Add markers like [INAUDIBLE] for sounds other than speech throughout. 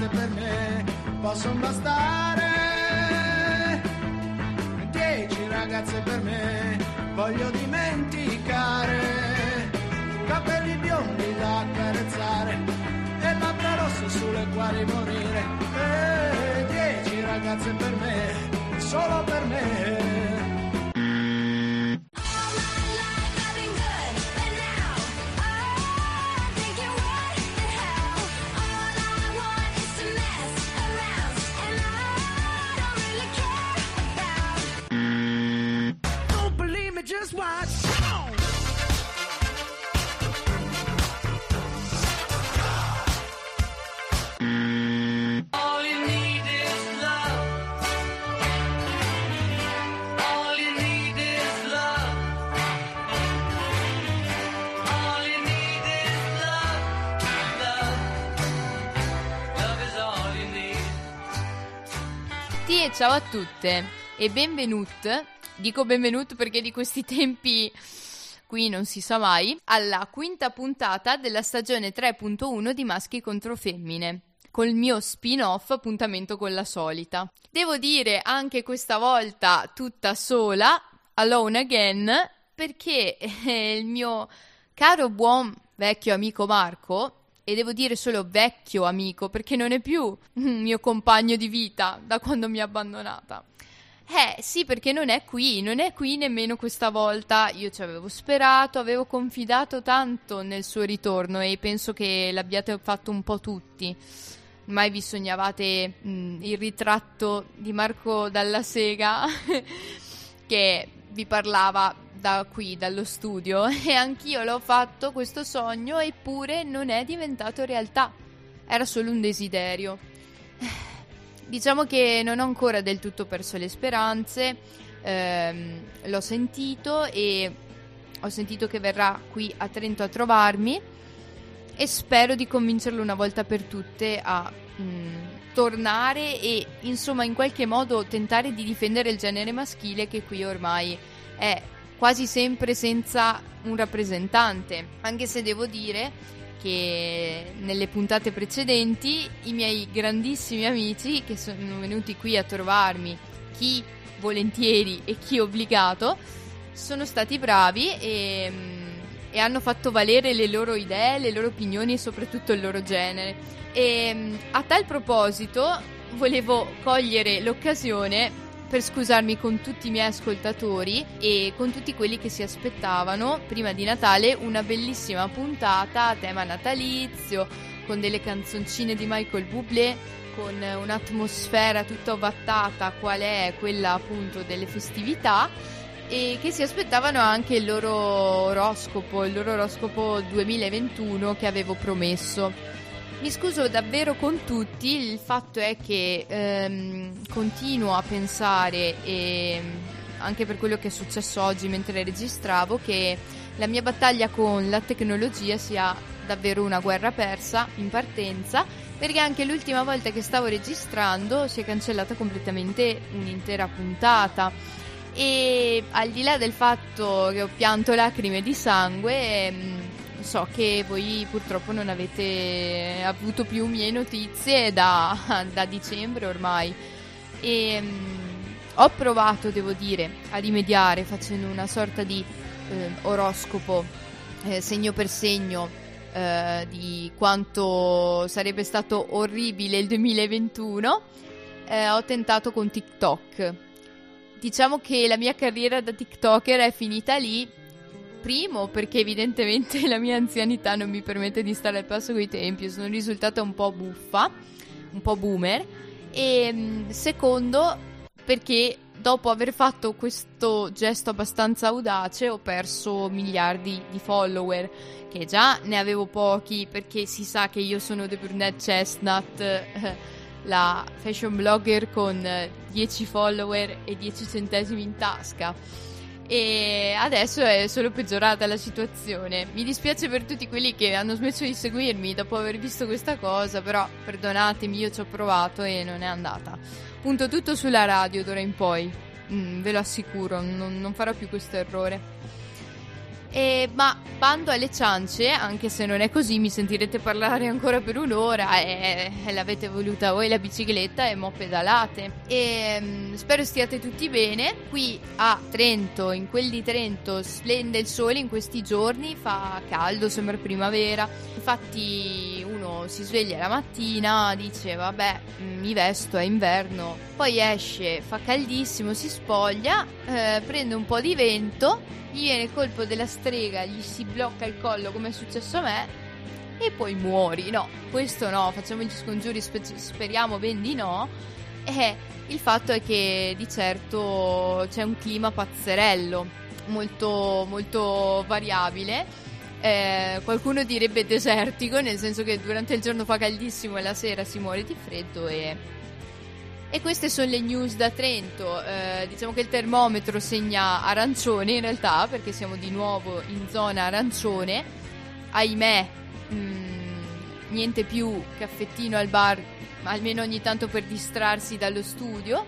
ragazze per me possono bastare. Dieci ragazze per me voglio dimenticare. Capelli biondi da accarezzare e labbra rosse sulle quali morire. E dieci ragazze per me, solo per me. Tutte e benvenute, dico benvenuto perché di questi [LAUGHS] tempi qui non si sa mai, alla quinta puntata della stagione 3.1 di Maschi contro Femmine, col mio spin-off appuntamento con la solita. Devo dire anche questa volta tutta sola, alone again, perché [LAUGHS] eh, il mio caro buon vecchio amico Marco e devo dire solo vecchio amico perché non è più mio compagno di vita da quando mi ha abbandonata. Eh sì, perché non è qui, non è qui nemmeno questa volta. Io ci avevo sperato, avevo confidato tanto nel suo ritorno e penso che l'abbiate fatto un po' tutti. Mai vi sognavate mh, il ritratto di Marco Dalla Sega [LAUGHS] che vi parlava da qui, dallo studio, [LAUGHS] e anch'io l'ho fatto questo sogno, eppure non è diventato realtà. Era solo un desiderio. [SIGHS] Diciamo che non ho ancora del tutto perso le speranze, ehm, l'ho sentito e ho sentito che verrà qui a Trento a trovarmi e spero di convincerlo una volta per tutte a mm, tornare e insomma in qualche modo tentare di difendere il genere maschile che qui ormai è quasi sempre senza un rappresentante, anche se devo dire che nelle puntate precedenti i miei grandissimi amici che sono venuti qui a trovarmi, chi volentieri e chi obbligato, sono stati bravi e, e hanno fatto valere le loro idee, le loro opinioni e soprattutto il loro genere. E a tal proposito volevo cogliere l'occasione per scusarmi con tutti i miei ascoltatori e con tutti quelli che si aspettavano prima di Natale una bellissima puntata a tema natalizio con delle canzoncine di Michael Bublé con un'atmosfera tutta ovattata qual è quella appunto delle festività e che si aspettavano anche il loro oroscopo, il loro oroscopo 2021 che avevo promesso. Mi scuso davvero con tutti, il fatto è che ehm, continuo a pensare, e anche per quello che è successo oggi mentre registravo, che la mia battaglia con la tecnologia sia davvero una guerra persa in partenza, perché anche l'ultima volta che stavo registrando si è cancellata completamente un'intera puntata. E al di là del fatto che ho pianto lacrime di sangue, ehm, so che voi purtroppo non avete avuto più mie notizie da, [LAUGHS] da dicembre ormai e um, ho provato, devo dire, a rimediare facendo una sorta di eh, oroscopo eh, segno per segno eh, di quanto sarebbe stato orribile il 2021. Eh, ho tentato con TikTok. Diciamo che la mia carriera da TikToker è finita lì Primo, perché evidentemente [LAUGHS] la mia anzianità non mi permette di stare al passo coi tempi, sono risultata un po' buffa, un po' boomer. E mm, secondo, perché dopo aver fatto questo gesto abbastanza audace ho perso miliardi di follower, che già ne avevo pochi perché si sa che io sono The Brunette Chestnut, [LAUGHS] la fashion blogger con 10 follower e 10 centesimi in tasca e adesso è solo peggiorata la situazione. Mi dispiace per tutti quelli che hanno smesso di seguirmi dopo aver visto questa cosa, però perdonatemi, io ci ho provato e non è andata. Punto tutto sulla radio d'ora in poi, mm, ve lo assicuro, non, non farò più questo errore. E, ma bando alle ciance, anche se non è così, mi sentirete parlare ancora per un'ora e, e l'avete voluta voi la bicicletta e mo pedalate. E mm, spero stiate tutti bene. Qui a Trento, in quel di Trento, splende il sole in questi giorni, fa caldo, sembra primavera. Infatti si sveglia la mattina, dice vabbè mm, mi vesto, è inverno, poi esce, fa caldissimo, si spoglia, eh, prende un po' di vento gli viene il colpo della strega, gli si blocca il collo come è successo a me e poi muori. No, questo no, facciamo gli scongiuri, spe- speriamo ben di no. E il fatto è che di certo c'è un clima pazzerello, molto, molto variabile. Eh, qualcuno direbbe desertico, nel senso che durante il giorno fa caldissimo e la sera si muore di freddo e e queste sono le news da Trento. Eh, diciamo che il termometro segna arancione in realtà, perché siamo di nuovo in zona arancione. Ahimè, mh, mm, niente più caffettino al bar, almeno ogni tanto per distrarsi dallo studio.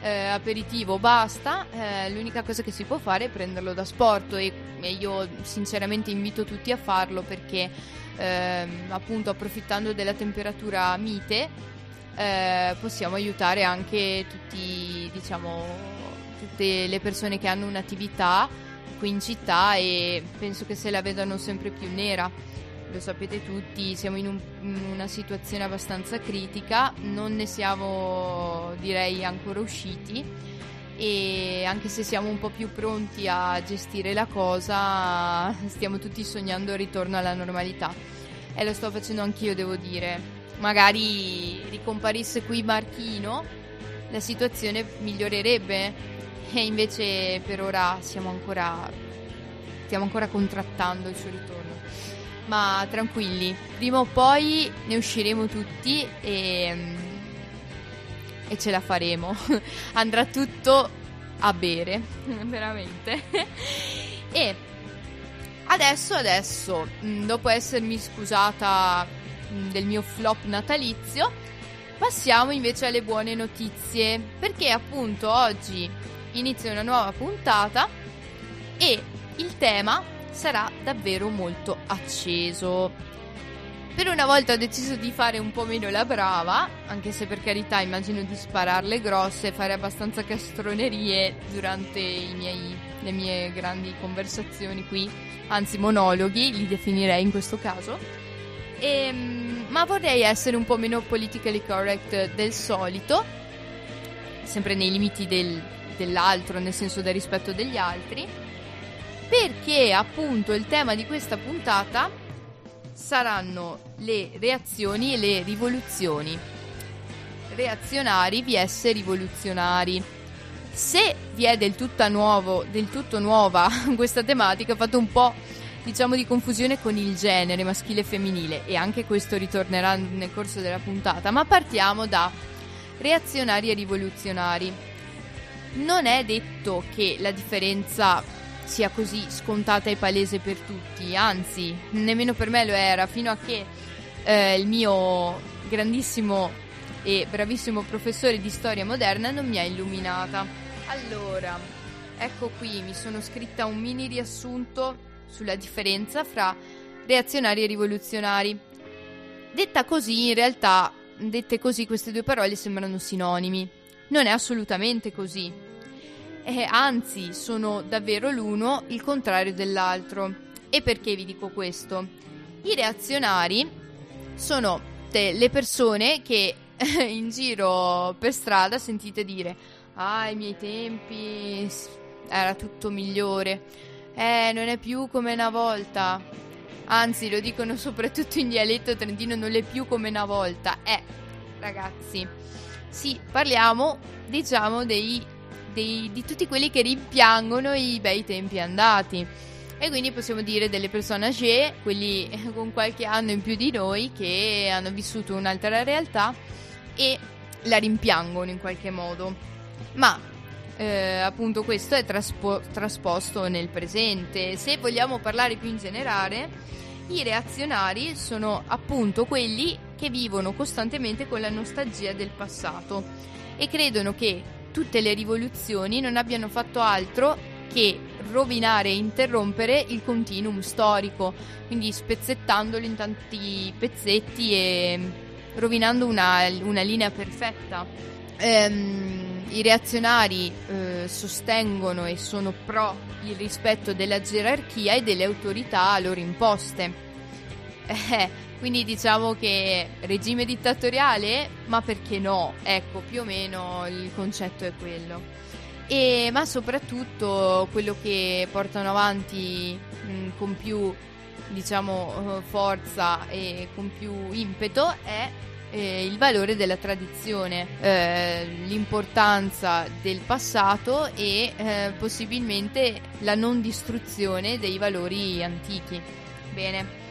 Eh, aperitivo basta. Eh, l'unica cosa che si può fare è prenderlo da sport e, e io sinceramente invito tutti a farlo perché ehm, appunto approfittando della temperatura mite eh, possiamo aiutare anche tutti, diciamo, tutte le persone che hanno un'attività qui in città e penso che se la vedano sempre più nera. Lo sapete tutti, siamo in, un, in una situazione abbastanza critica, non ne siamo direi ancora usciti e anche se siamo un po' più pronti a gestire la cosa, stiamo tutti sognando il ritorno alla normalità. E lo sto facendo anch'io, devo dire magari ricomparisse qui Marchino, la situazione migliorerebbe. E invece per ora siamo ancora, stiamo ancora contrattando il suo ritorno. Ma tranquilli, prima o poi ne usciremo tutti e, e ce la faremo. [LAUGHS] Andrà tutto a bere, [LAUGHS] veramente. e adesso, adesso, dopo essermi scusata Mm, del mio flop natalizio, passiamo invece alle buone notizie, perché appunto oggi inizia una nuova puntata e il tema sarà davvero molto acceso. Per una volta ho deciso di fare un po' meno la brava, anche se per carità immagino di spararle grosse e fare abbastanza castronerie durante miei, le mie grandi conversazioni qui, anzi monologhi, li definirei in questo caso. E, ehm, ma vorrei essere un po' meno politically correct del solito, sempre nei limiti del, dell'altro, nel senso del rispetto degli altri, perché appunto il tema di questa puntata saranno le reazioni e le rivoluzioni. Reazionari vs rivoluzionari. Se vi è del tutto, nuovo, del tutto nuova [LAUGHS] questa tematica, fate un po' diciamo di confusione con il genere maschile e femminile e anche questo ritornerà nel corso della puntata, ma partiamo da reazionari e rivoluzionari. Non è detto che la differenza sia così scontata e palese per tutti, anzi, nemmeno per me lo era, fino a che eh, il mio grandissimo e bravissimo professore di storia moderna non mi ha illuminata. Allora, ecco qui, mi sono scritta un mini riassunto sulla differenza fra reazionari e rivoluzionari. Detta così, in realtà, dette così, queste due parole sembrano sinonimi. Non è assolutamente così. Eh, anzi, sono davvero l'uno il contrario dell'altro. E perché vi dico questo? I reazionari sono le persone che [LAUGHS] in giro per strada sentite dire ah, ai miei tempi era tutto migliore eh, non è più come una volta. Anzi, lo dicono [LAUGHS] soprattutto in dialetto trentino, non è più come una volta. Eh, ragazzi, sì, parliamo, diciamo, dei, dei, di tutti quelli che rimpiangono i bei tempi andati. E quindi possiamo dire delle persone âgée, quelli [LAUGHS] con qualche anno in più di noi, che hanno vissuto un'altra realtà e la rimpiangono in qualche modo. Ma eh, appunto questo è traspo- trasposto nel presente. Se vogliamo parlare più in generale, i reazionari sono appunto quelli che vivono costantemente con la nostalgia del passato e credono che tutte le rivoluzioni non abbiano fatto altro che rovinare e interrompere il continuum storico, quindi spezzettandolo in tanti pezzetti e rovinando una, una linea perfetta. Ehm, I reazionari eh, sostengono e sono pro il rispetto della gerarchia e delle autorità a loro imposte. Eh, quindi diciamo che regime dittatoriale, ma perché no? Ecco, più o meno il concetto è quello. E, ma soprattutto quello che portano avanti mh, con più diciamo forza e con più impeto è eh, il valore della tradizione, eh, l'importanza del passato e eh, possibilmente la non distruzione dei valori antichi. Bene.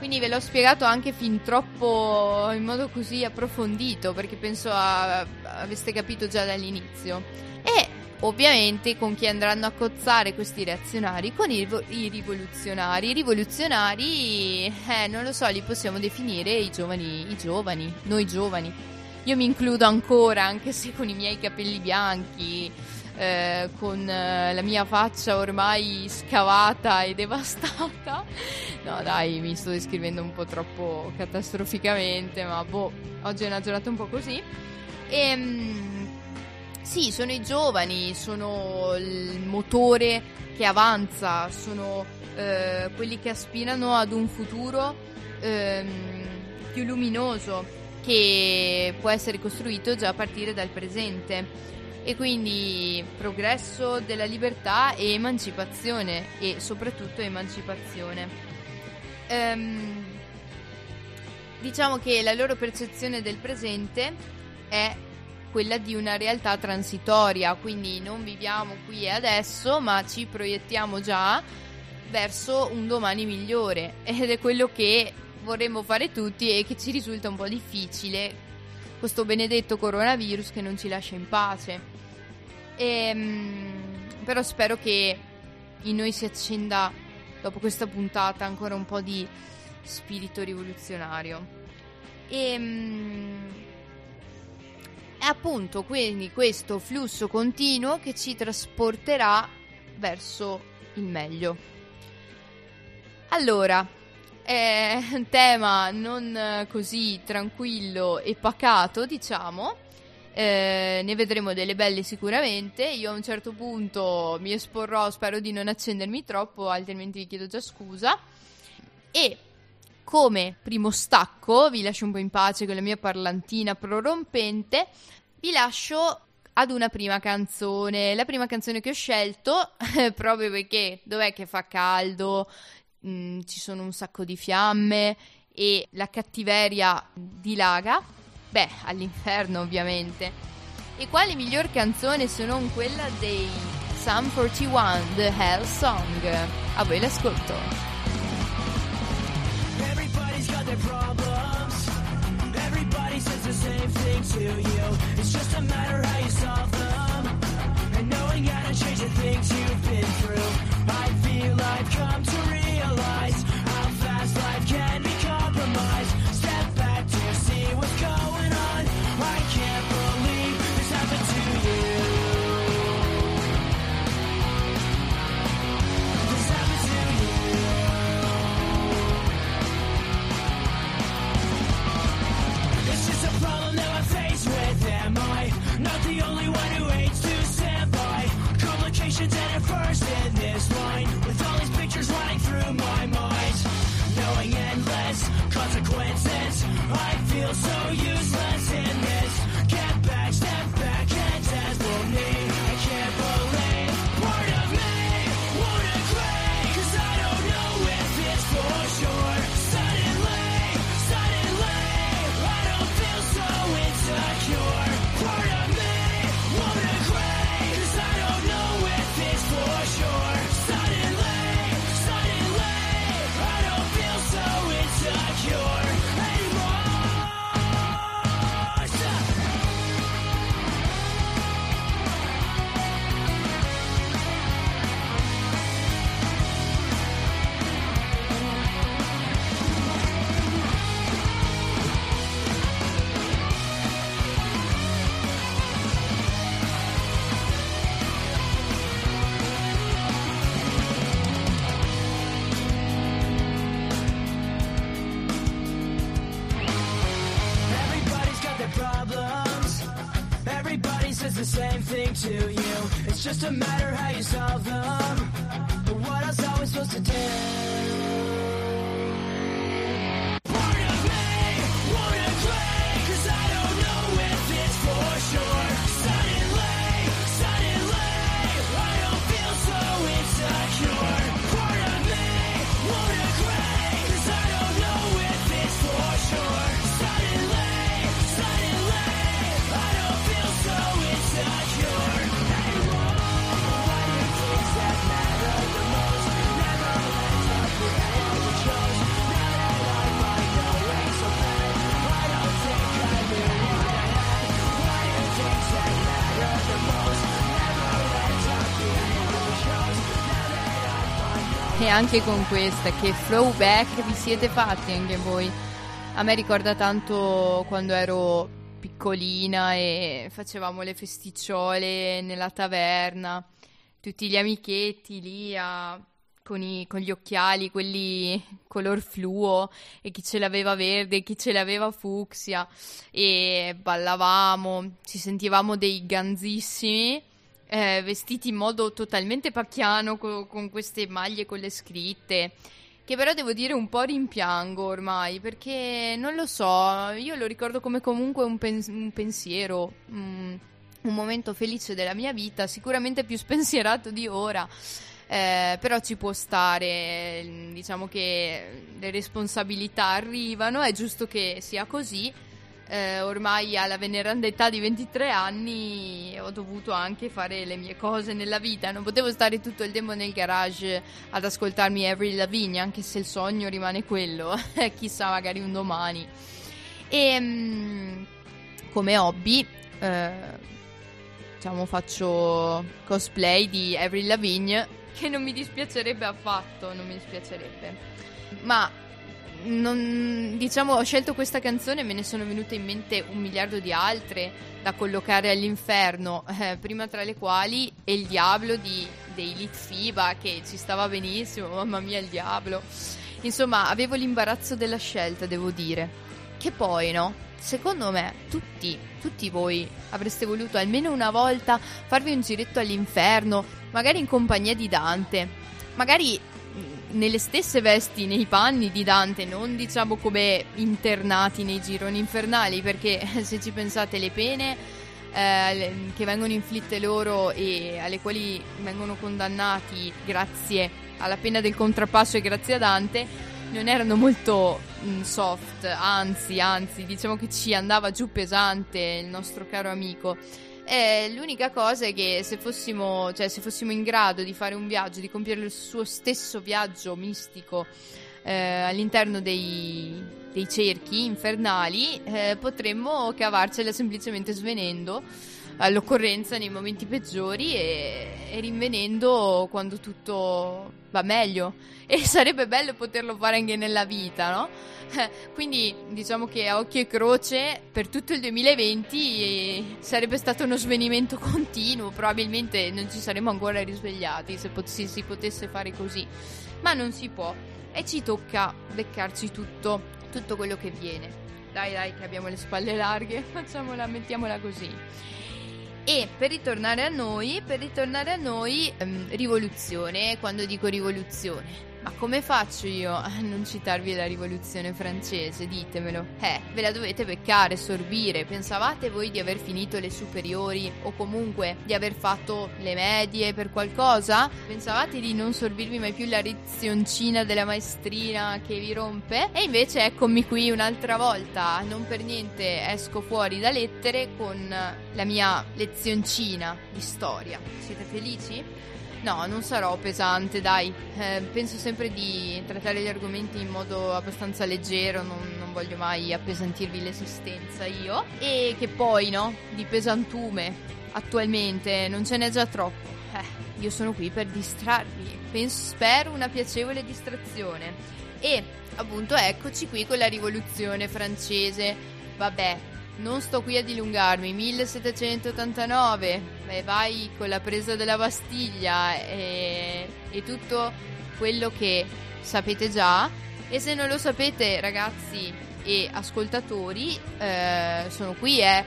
Quindi ve l'ho spiegato anche fin troppo in modo così approfondito perché penso a, aveste capito già dall'inizio. E ovviamente con chi andranno a cozzare questi reazionari? Con i, i rivoluzionari. I rivoluzionari, eh, non lo so, li possiamo definire i giovani, i giovani, noi giovani. Io mi includo ancora, anche se con i miei capelli bianchi, eh, con eh, la mia faccia ormai scavata e [LAUGHS] devastata. No, dai, mi sto descrivendo un po' troppo catastroficamente, ma boh, oggi è una giornata un po' così. E. Ehm, sì, sono i giovani, sono il motore che avanza, sono eh, quelli che aspirano ad un futuro ehm, più luminoso che può essere costruito già a partire dal presente. E quindi progresso della libertà e emancipazione e soprattutto emancipazione. Ehm, diciamo che la loro percezione del presente è quella di una realtà transitoria, quindi non viviamo qui e adesso, ma ci proiettiamo già verso un domani migliore [LAUGHS] ed è quello che vorremmo fare tutti e che ci risulta un po' difficile questo benedetto coronavirus che non ci lascia in pace. E, ehm, però spero che in noi si accenda dopo questa puntata ancora un po' di spirito rivoluzionario. E ehm, è appunto quindi questo flusso continuo che ci trasporterà verso il meglio. Allora, è un [LAUGHS] tema non così tranquillo e pacato, diciamo. Eh, ne vedremo delle belle sicuramente. Io a un certo punto mi esporrò, spero di non accendermi troppo, altrimenti vi chiedo già scusa. E come primo stacco, vi lascio un po' in pace con la mia parlantina prorompente, vi lascio ad una prima canzone. La prima canzone che ho scelto, [LAUGHS] proprio perché dov'è che fa caldo, mh, mm, ci sono un sacco di fiamme e la cattiveria dilaga, beh, all'inferno ovviamente. E quale miglior canzone se non quella dei Sum 41, The Hell Song? A voi l'ascolto. their problems. Everybody says the same thing to you. It's just a matter how you solve them. And knowing how to change the things you've been through. I feel I've come to realize how fast life can be It's just a matter how you solve them. But what else are we supposed to do? Anche con questa, che throwback vi siete fatti anche voi. A me ricorda tanto quando ero piccolina e facevamo le festicciole nella taverna, tutti gli amichetti lì a- con, i- con gli occhiali, quelli color fluo, e chi ce l'aveva verde, chi ce l'aveva fucsia, e ballavamo, ci sentivamo dei ganzissimi eh, vestiti in modo totalmente pacchiano co- con queste maglie con le scritte. Che però devo dire un po' rimpiango ormai perché non lo so, io lo ricordo come comunque un, pen- un pensiero, mm, un momento felice della mia vita, sicuramente più [LAUGHS] spensierato di ora. Eh, però ci può stare, mm, diciamo che le responsabilità arrivano, è giusto che sia così. Eh, ormai alla veneranda età di 23 anni ho dovuto anche fare le mie cose nella vita, non potevo stare tutto il tempo nel garage ad ascoltarmi Avril Lavigne, anche se il sogno rimane quello, [LAUGHS] chissà magari un domani. E mm, come hobby, eh, diciamo faccio cosplay di Avril Lavigne, che non mi dispiacerebbe affatto, non mi dispiacerebbe. Ma non- diciamo, ho scelto questa canzone e me ne sono venute in mente un miliardo di altre da collocare all'inferno, eh, prima tra le quali è il diavolo di, dei Litfiba che ci stava benissimo, mamma mia il diavolo. Insomma, avevo l'imbarazzo della scelta, devo dire. Che poi, no? Secondo me, tutti, tutti voi avreste voluto almeno una volta farvi un giretto all'inferno, magari in compagnia di Dante. Magari nelle stesse vesti, nei panni di Dante, non diciamo come internati nei gironi infernali, perché [LAUGHS] se ci pensate le pene eh, che vengono inflitte loro e alle quali vengono condannati grazie alla pena del contrappasso e grazie a Dante, non erano molto mm, soft, anzi, anzi, diciamo che ci andava giù pesante il nostro caro amico. Eh, l'unica cosa è che se fossimo, cioè, se fossimo in grado di fare un viaggio, di compiere il suo stesso viaggio mistico eh, all'interno dei, dei cerchi infernali, eh, potremmo cavarcela semplicemente svenendo all'occorrenza nei momenti peggiori e, e rinvenendo quando tutto va meglio. E [LAUGHS] sarebbe bello poterlo fare anche nella vita, no? [LAUGHS] Quindi diciamo che a occhio e croce per tutto il 2020 eh, sarebbe stato uno svenimento continuo, probabilmente non ci saremmo ancora risvegliati se, pot- se si potesse fare così, ma non si può e ci tocca beccarci tutto, tutto quello che viene. Dai dai che abbiamo le spalle larghe, [LAUGHS] facciamola, mettiamola così. E per ritornare a noi, per ritornare a noi, ehm, rivoluzione, quando dico rivoluzione, ma come faccio io a non citarvi la rivoluzione francese? Ditemelo. Eh, ve la dovete beccare, sorbire. Pensavate voi di aver finito le superiori o comunque di aver fatto le medie per qualcosa? Pensavate di non sorbirvi mai più la lezioncina della maestrina che vi rompe? E invece eccomi qui un'altra volta, non per niente esco fuori da lettere con la mia lezioncina di storia. Siete felici? No, non sarò pesante, dai. Eh, penso sempre di trattare gli argomenti in modo abbastanza leggero, non, non voglio mai appesantirvi l'esistenza io. E che poi, no, di pesantume attualmente non ce n'è già troppo. Eh, io sono qui per distrarvi. Penso, spero una piacevole distrazione. E appunto eccoci qui con la rivoluzione francese. Vabbè, non sto qui a dilungarmi, 1789, beh, vai con la presa della Bastiglia e, e tutto quello che sapete già. E se non lo sapete, ragazzi e ascoltatori, eh, sono qui, eh,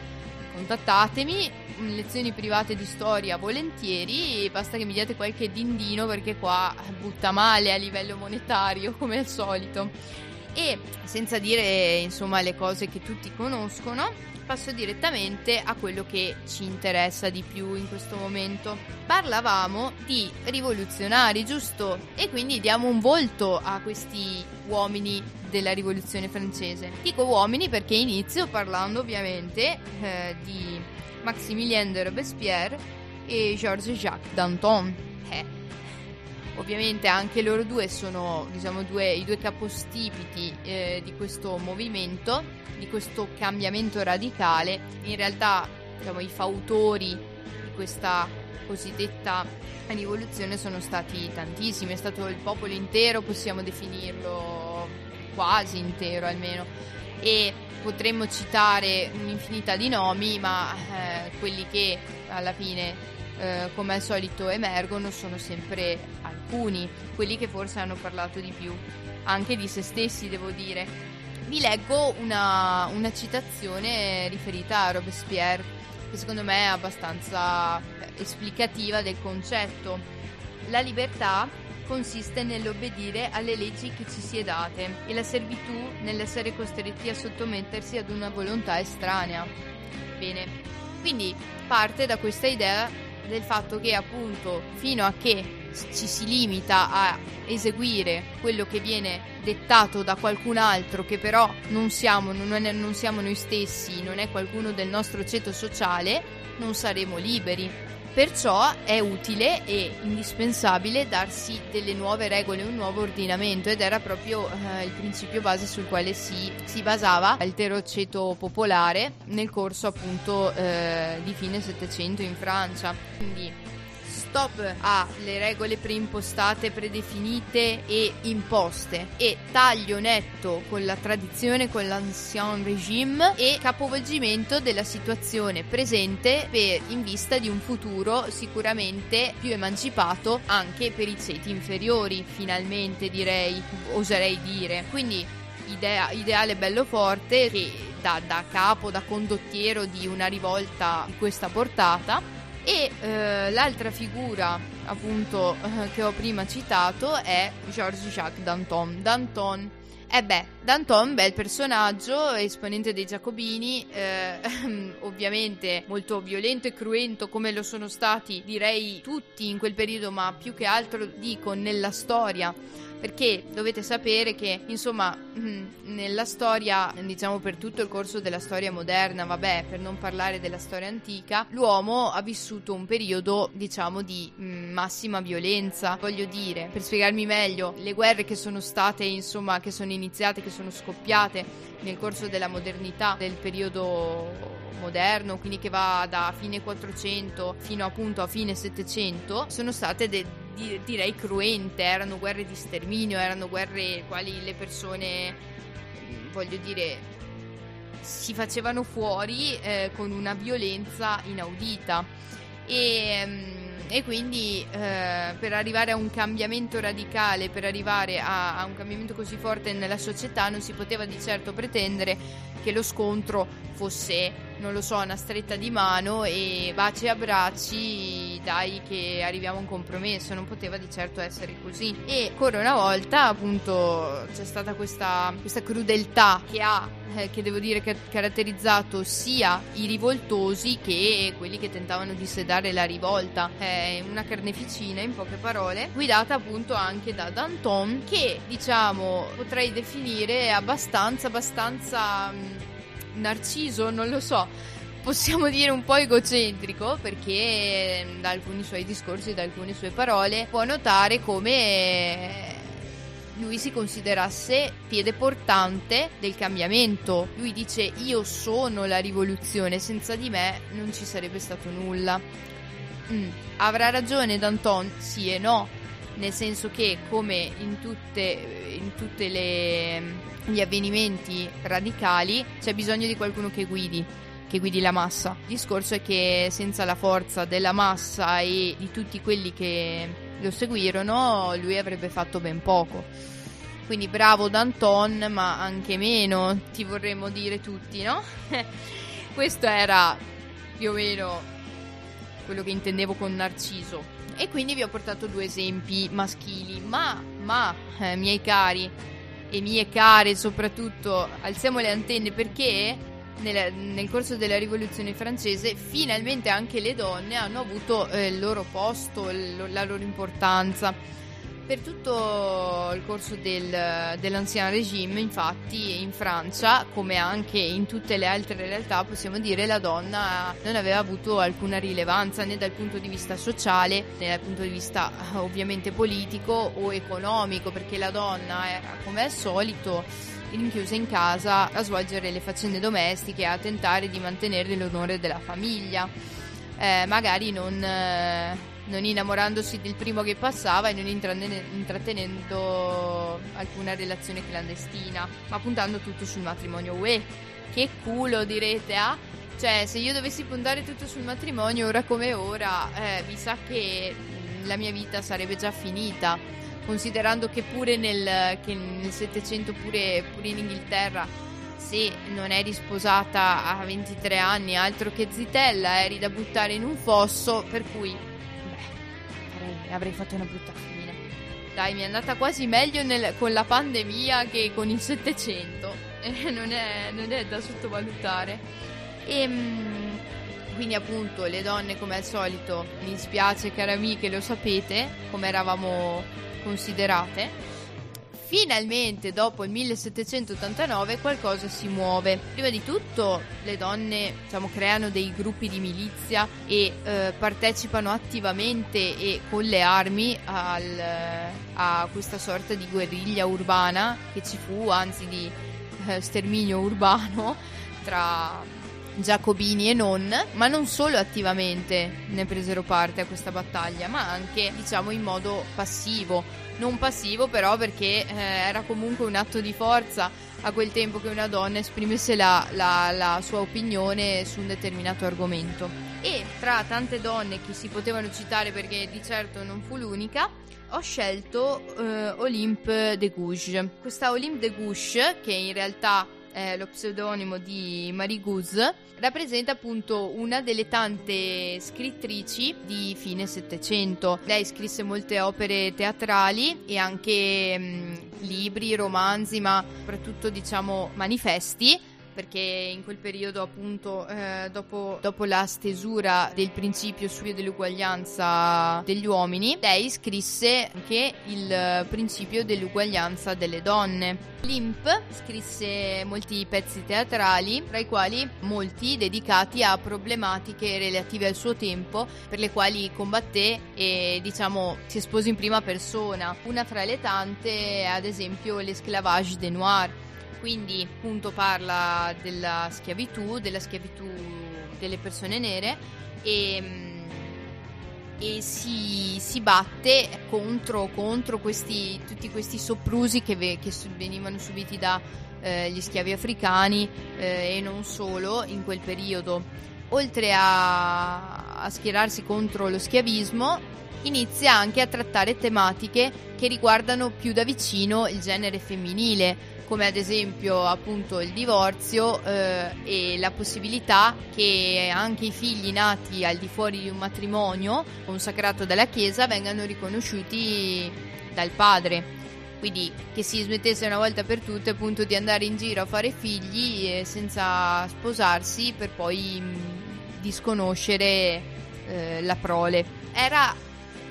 contattatemi, lezioni private di storia volentieri, basta che mi diate qualche dindino perché qua butta male a livello monetario come al solito. E senza dire insomma le cose che tutti conoscono, passo direttamente a quello che ci interessa di più in questo momento. Parlavamo di rivoluzionari, giusto? E quindi diamo un volto a questi uomini della rivoluzione francese. Dico uomini perché inizio parlando ovviamente eh, di Maximilien de Robespierre e Georges-Jacques Danton. Eh. Ovviamente anche loro due sono diciamo, due, i due capostipiti eh, di questo movimento, di questo cambiamento radicale. In realtà diciamo, i fautori di questa cosiddetta rivoluzione sono stati tantissimi, è stato il popolo intero, possiamo definirlo quasi intero almeno. E potremmo citare un'infinità di nomi, ma eh, quelli che alla fine eh, come al solito emergono sono sempre alcuni, quelli che forse hanno parlato di più, anche di se stessi devo dire. Vi leggo una, una citazione riferita a Robespierre, che secondo me è abbastanza eh, esplicativa del concetto. La libertà consiste nell'obbedire alle leggi che ci si è date e la servitù nell'essere costretti a sottomettersi ad una volontà estranea. Bene, quindi parte da questa idea del fatto che appunto fino a che ci si limita a eseguire quello che viene dettato da qualcun altro che però non siamo, non, è, non siamo noi stessi, non è qualcuno del nostro ceto sociale, non saremo liberi. Perciò è utile e indispensabile darsi delle nuove regole, un nuovo ordinamento ed era proprio eh, il principio base sul quale si, si basava l'intero ceto popolare nel corso appunto eh, di fine Settecento in Francia. Quindi stop alle regole preimpostate, predefinite e imposte e taglio netto con la tradizione, con l'ancien regime e capovolgimento della situazione presente per, in vista di un futuro sicuramente più emancipato anche per i ceti inferiori, finalmente direi, oserei dire. Quindi idea, ideale bello forte che da, da capo, da condottiero di una rivolta di questa portata e eh, l'altra figura, appunto, eh, che ho prima citato è Georges-Jacques Danton. Danton, eh beh, Danton, bel personaggio, esponente dei Giacobini, eh, [LAUGHS] ovviamente molto violento e cruento come lo sono stati, direi, tutti in quel periodo, ma più che altro dico nella storia perché dovete sapere che insomma nella storia diciamo per tutto il corso della storia moderna vabbè per non parlare della storia antica l'uomo ha vissuto un periodo diciamo di massima violenza. Voglio dire per spiegarmi meglio le guerre che sono state insomma che sono iniziate che sono scoppiate nel corso della modernità del periodo moderno, quindi che va da fine 400 fino appunto a fine 700, sono state de- di- direi cruente, erano guerre di sterminio, erano guerre quali le persone, voglio dire, si facevano fuori eh, con una violenza inaudita. E, mm, e quindi eh, per arrivare a un cambiamento radicale, per arrivare a, a, un cambiamento così forte nella società, non si poteva di certo pretendere che lo scontro fosse, non lo so, una stretta di mano e baci e abbracci, dai che arriviamo a un compromesso, non poteva di certo essere così. E ancora una volta appunto c'è stata questa, questa crudeltà che ha eh, che devo dire che ha caratterizzato sia i rivoltosi che quelli che tentavano di sedare la rivolta. È una carneficina, in poche parole, guidata appunto anche da Danton, che diciamo potrei definire abbastanza, abbastanza mh, narciso, non lo so possiamo dire un po' egocentrico perché da alcuni suoi discorsi, da alcune sue parole, può notare come lui si considerasse piede portante del cambiamento. Lui dice io sono la rivoluzione, senza di me non ci sarebbe stato nulla. Mm. Avrà ragione Danton? Sì e no, nel senso che come in tutte, in tutte le gli avvenimenti radicali c'è bisogno di qualcuno che guidi che guidi la massa. Il discorso è che senza la forza della massa e di tutti quelli che lo seguirono, lui avrebbe fatto ben poco. Quindi bravo Danton, ma anche meno, ti vorremmo dire tutti, no? [LAUGHS] Questo era più o meno quello che intendevo con narciso. E quindi vi ho portato due esempi maschili, ma, ma, eh, miei cari e mie care soprattutto, alziamo le antenne perché nel, nel corso della rivoluzione francese finalmente anche le donne hanno avuto eh, il loro posto, il- la loro importanza. Per tutto il corso del, dell'Ancien Regime, infatti, in Francia, come anche in tutte le altre realtà, possiamo dire la donna non aveva avuto alcuna rilevanza né dal punto di vista sociale né dal punto di vista ovviamente politico o economico, perché la donna era come al solito rinchiusa in casa a svolgere le faccende domestiche, a tentare di mantenere l'onore della famiglia, eh, magari non, eh, non innamorandosi del primo che passava e non intrattene- intrattenendo alcuna relazione clandestina, ma puntando tutto sul matrimonio. Uè, che culo direte, ah? Cioè, se io dovessi puntare tutto sul matrimonio ora come ora, eh, mi sa che mm, la mia vita sarebbe già finita considerando che pure nel, che nel 700 pure, pure in Inghilterra se non eri sposata a 23 anni altro che zitella eri da buttare in un fosso per cui avrei, fatto una brutta fine. Dai mi è andata quasi meglio nel- con la pandemia che con il 700 [LAUGHS] Eh, non, è, non è da sottovalutare. E quindi appunto le donne come al solito mi spiace cari amiche lo sapete come eravamo considerate finalmente dopo il 1789 qualcosa si muove prima di tutto le donne diciamo creano dei gruppi di milizia e eh, partecipano attivamente e con le armi al- a questa sorta di guerriglia urbana che ci fu anzi di eh, sterminio urbano [LAUGHS] tra giacobini e non, ma non solo attivamente ne presero parte a questa battaglia, ma anche diciamo in modo passivo. Non passivo però perché eh, era comunque un atto di forza a quel tempo che una donna esprimesse la, la- la sua opinione su un determinato argomento. E tra tante donne che si potevano citare perché di certo non fu l'unica, ho scelto eh, Olympe de Gouges. Questa Olympe de Gouges, che in realtà è lo pseudonimo di Marie Gouze, rappresenta appunto una delle tante scrittrici di fine Settecento. Lei scrisse molte opere teatrali e anche mh, libri, romanzi, ma soprattutto diciamo manifesti perché in quel periodo appunto eh, dopo, dopo la stesura del principio studio dell'uguaglianza degli uomini lei scrisse anche il principio dell'uguaglianza delle donne. Limp scrisse molti pezzi teatrali tra i quali molti dedicati a problematiche relative al suo tempo per le quali combatté e diciamo si espose in prima persona. Una tra le tante ad esempio l'esclavage des noirs quindi appunto parla della schiavitù, della schiavitù delle persone nere e, mm, e si, si batte contro, contro questi, tutti questi soprusi che, ve- che venivano subiti dagli schiavi africani eh, e non solo in quel periodo. Oltre a, a schierarsi contro lo schiavismo, inizia anche a trattare tematiche che riguardano più da vicino il genere femminile, come ad esempio appunto il divorzio eh, e la possibilità che anche i figli nati al di fuori di un matrimonio consacrato dalla Chiesa vengano riconosciuti dal padre. Quindi che si smettesse una volta per tutte appunto di andare in giro a fare figli eh, senza sposarsi per poi mh, disconoscere eh, la prole. Era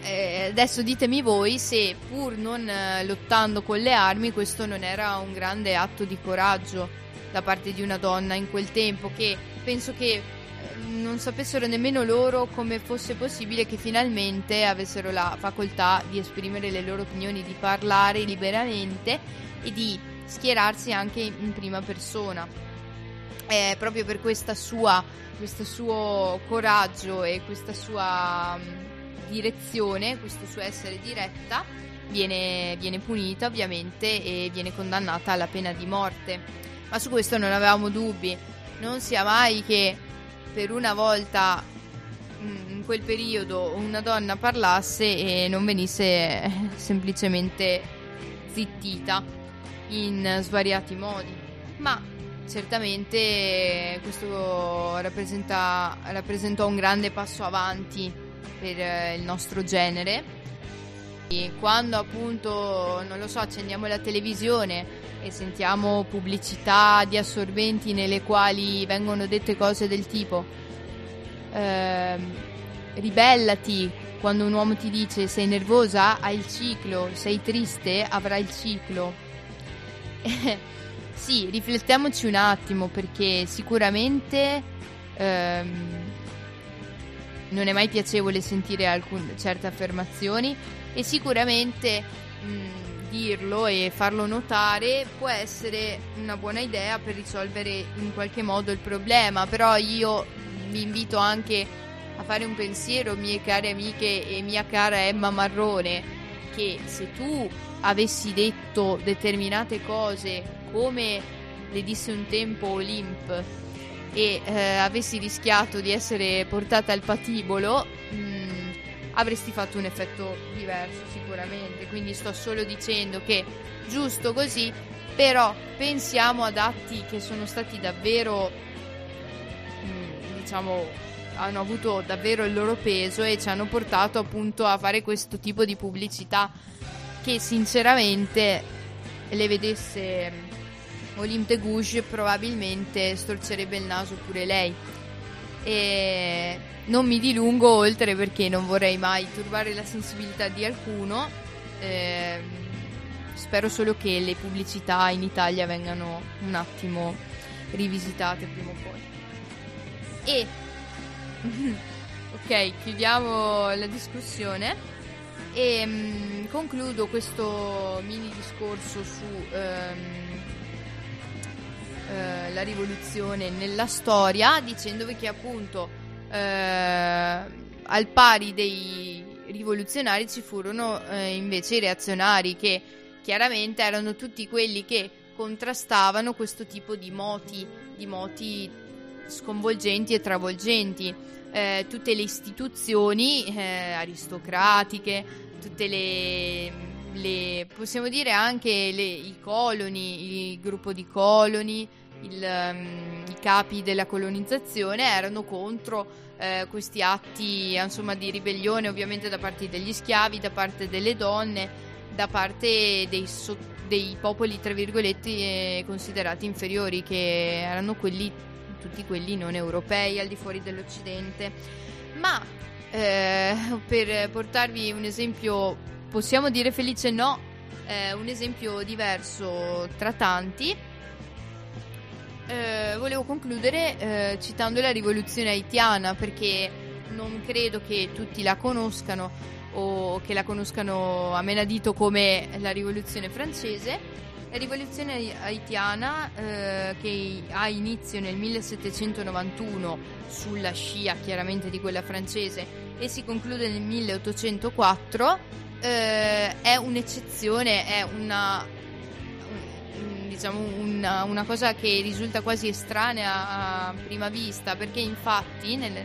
eh, adesso ditemi voi se pur non eh, lottando con le armi questo non era un grande atto di coraggio da parte di una donna in quel tempo che penso che eh, non sapessero nemmeno loro come fosse possibile che finalmente avessero la facoltà di esprimere le loro opinioni, di parlare liberamente e di schierarsi anche in prima persona. È proprio per sua, questo suo coraggio e questa sua mh, direzione, questo suo essere diretta, viene, viene punita ovviamente e viene condannata alla pena di morte. Ma su questo non avevamo dubbi. Non sia mai che per una volta mm, in quel periodo una donna parlasse e non venisse eh, semplicemente zittita in svariati modi. Ma certamente questo rappresentò un grande passo avanti per eh, il nostro genere. E quando appunto, non lo so, accendiamo la televisione e sentiamo pubblicità di assorbenti nelle quali vengono dette cose del tipo ehm, ribellati quando un uomo ti dice sei nervosa, hai il ciclo, sei triste, avrai il ciclo. [LAUGHS] sì, riflettiamoci un attimo perché sicuramente ehm, non è mai piacevole sentire alcun- certe affermazioni e sicuramente mh, dirlo e farlo notare può essere una buona idea per risolvere in qualche modo il problema, però io vi invito anche a fare un pensiero, mie care amiche e mia cara Emma Marrone, che se tu avessi detto determinate cose come le disse un tempo Olimp e eh, avessi rischiato di essere portata al patibolo, mh, avresti fatto un effetto diverso sicuramente. Quindi sto solo dicendo che giusto così, però pensiamo ad atti che sono stati davvero, mh, diciamo, hanno avuto davvero il loro peso e ci hanno portato appunto a fare questo tipo di pubblicità che sinceramente le vedesse Olympe de Gouges probabilmente storcerebbe il naso pure lei. E non mi dilungo oltre perché non vorrei mai turbare la sensibilità di alcuno. Ehm, spero solo che le pubblicità in Italia vengano un attimo rivisitate prima o poi. E [LAUGHS] ok chiudiamo la discussione. E mm, concludo questo mini discorso su ehm, eh, la rivoluzione nella storia dicendovi che appunto eh, al pari dei rivoluzionari ci furono eh, invece i reazionari che chiaramente erano tutti quelli che contrastavano questo tipo di moti, di moti sconvolgenti e travolgenti. Eh, tutte le istituzioni eh, aristocratiche, tutte le, le, possiamo dire anche le, i coloni, il gruppo di coloni, il, um, i capi della colonizzazione erano contro eh, questi atti insomma, di ribellione ovviamente da parte degli schiavi, da parte delle donne, da parte dei, so- dei popoli tra virgolette eh, considerati inferiori che erano quelli tutti quelli non europei al di fuori dell'Occidente. Ma eh, per portarvi un esempio, possiamo dire felice no, eh, un esempio diverso tra tanti, eh, volevo concludere eh, citando la rivoluzione haitiana perché non credo che tutti la conoscano o che la conoscano a menadito come la rivoluzione francese. La rivoluzione haitiana eh, che ha inizio nel 1791 sulla scia chiaramente di quella francese e si conclude nel 1804 eh, è un'eccezione, è una, un- diciamo una, una cosa che risulta quasi estranea a prima vista perché infatti nel,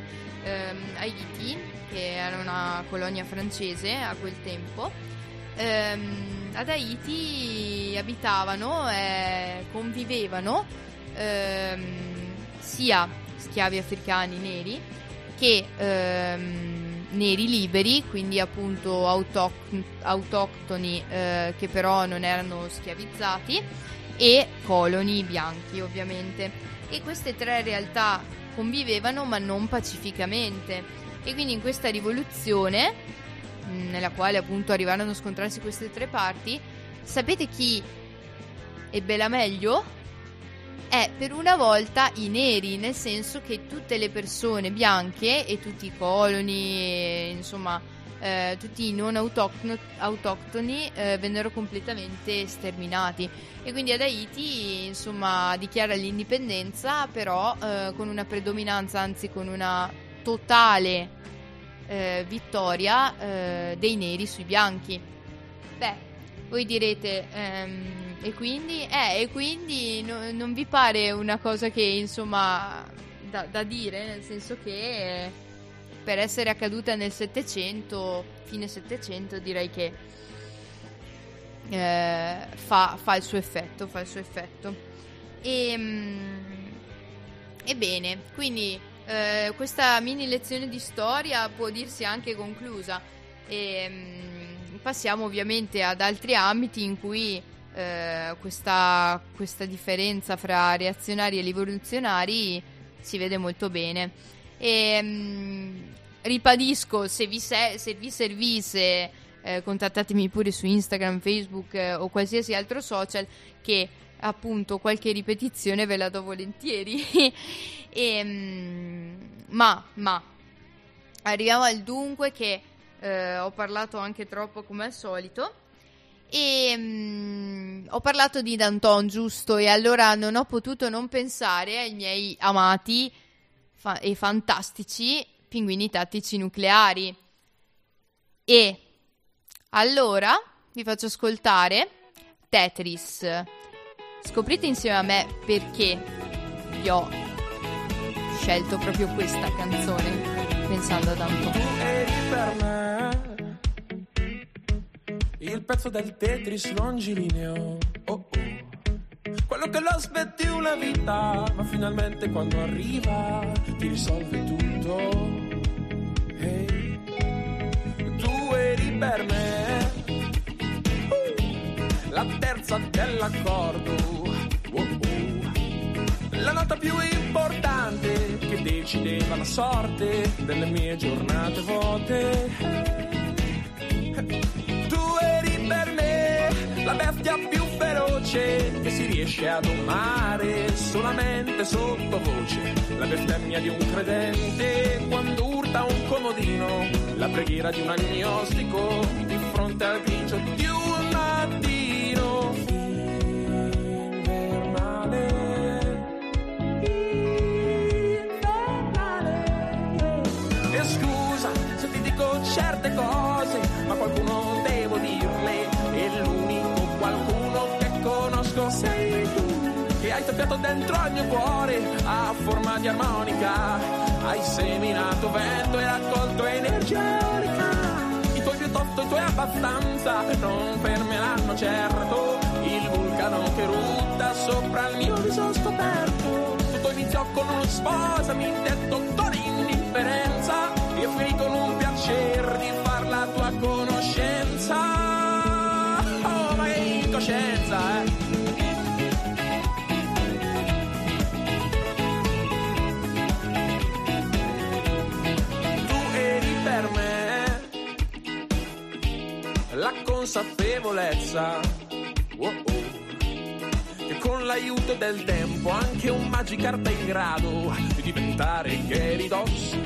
ehm, Haiti, che era una colonia francese a quel tempo, ehm, ad Haiti abitavano e convivevano ehm, sia schiavi africani neri che ehm, neri liberi, quindi appunto autoc- autoctoni eh, che però non erano schiavizzati e coloni bianchi ovviamente. E queste tre realtà convivevano ma non pacificamente. E quindi in questa rivoluzione, nella quale appunto arrivarono a scontrarsi queste tre parti, sapete chi ebbe la meglio? È per una volta i neri, nel senso che tutte le persone bianche e tutti i coloni, insomma, eh, tutti i non autoctono- autoctoni eh, vennero completamente sterminati. E quindi ad Haiti, insomma, dichiara l'indipendenza, però eh, con una predominanza, anzi con una totale eh, vittoria eh, dei neri sui bianchi. Beh, voi direte, ehm, e quindi, eh, e quindi no- non vi pare una cosa che insomma da, da dire, nel senso che per essere accaduta nel 700, fine 700, direi che eh, fa, fa il suo effetto, fa il suo effetto. E, mm, ebbene, quindi eh, questa mini lezione di storia può dirsi anche conclusa. E, mm, passiamo ovviamente ad altri ambiti in cui eh, questa, questa differenza fra reazionari e rivoluzionari si vede molto bene. E, mm, ribadisco, se vi, se- se vi servisse, eh, contattatemi pure su Instagram, Facebook eh, o qualsiasi altro social che appunto qualche ripetizione ve la do volentieri. [LAUGHS] E, mm, ma, ma, arriviamo al dunque che eh, ho parlato anche troppo come al solito. E mm, ho parlato di Danton, giusto? E allora non ho potuto non pensare ai miei amati fa- e fantastici pinguini tattici nucleari. E allora vi faccio ascoltare Tetris. Scoprite insieme a me perché vi ho scelto proprio questa canzone pensando ad Anton. Il pezzo del Tetris longilineo. Oh oh. Quello che lo aspetti una vita, ma finalmente quando arriva ti risolve tutto. Hey. Tu eri per me uh, la terza dell'accordo. Oh oh. La nota più importante che decideva la sorte delle mie giornate vuote. Tu eri per me la bestia più feroce che si riesce a domare solamente sottovoce. La bestemmia di un credente quando urta un comodino. La preghiera di un agnostico di fronte al grigio di un mattino. Invernale. E scusa se ti dico certe cose, ma qualcuno tappato dentro al mio cuore a forma di armonica. Hai seminato vento e raccolto energia eolica. I tuoi piuttosto, i tuoi abbastanza, non fermeranno certo il vulcano che rutta sopra il mio viso scoperto. Tutto iniziò con uno sposami, detto con indifferenza, e finì con un piacere di far la tua conoscenza. Oh, ma che incoscienza, la consapevolezza oh oh, che con l'aiuto del tempo anche un Magikarp è in grado di diventare Gyarados.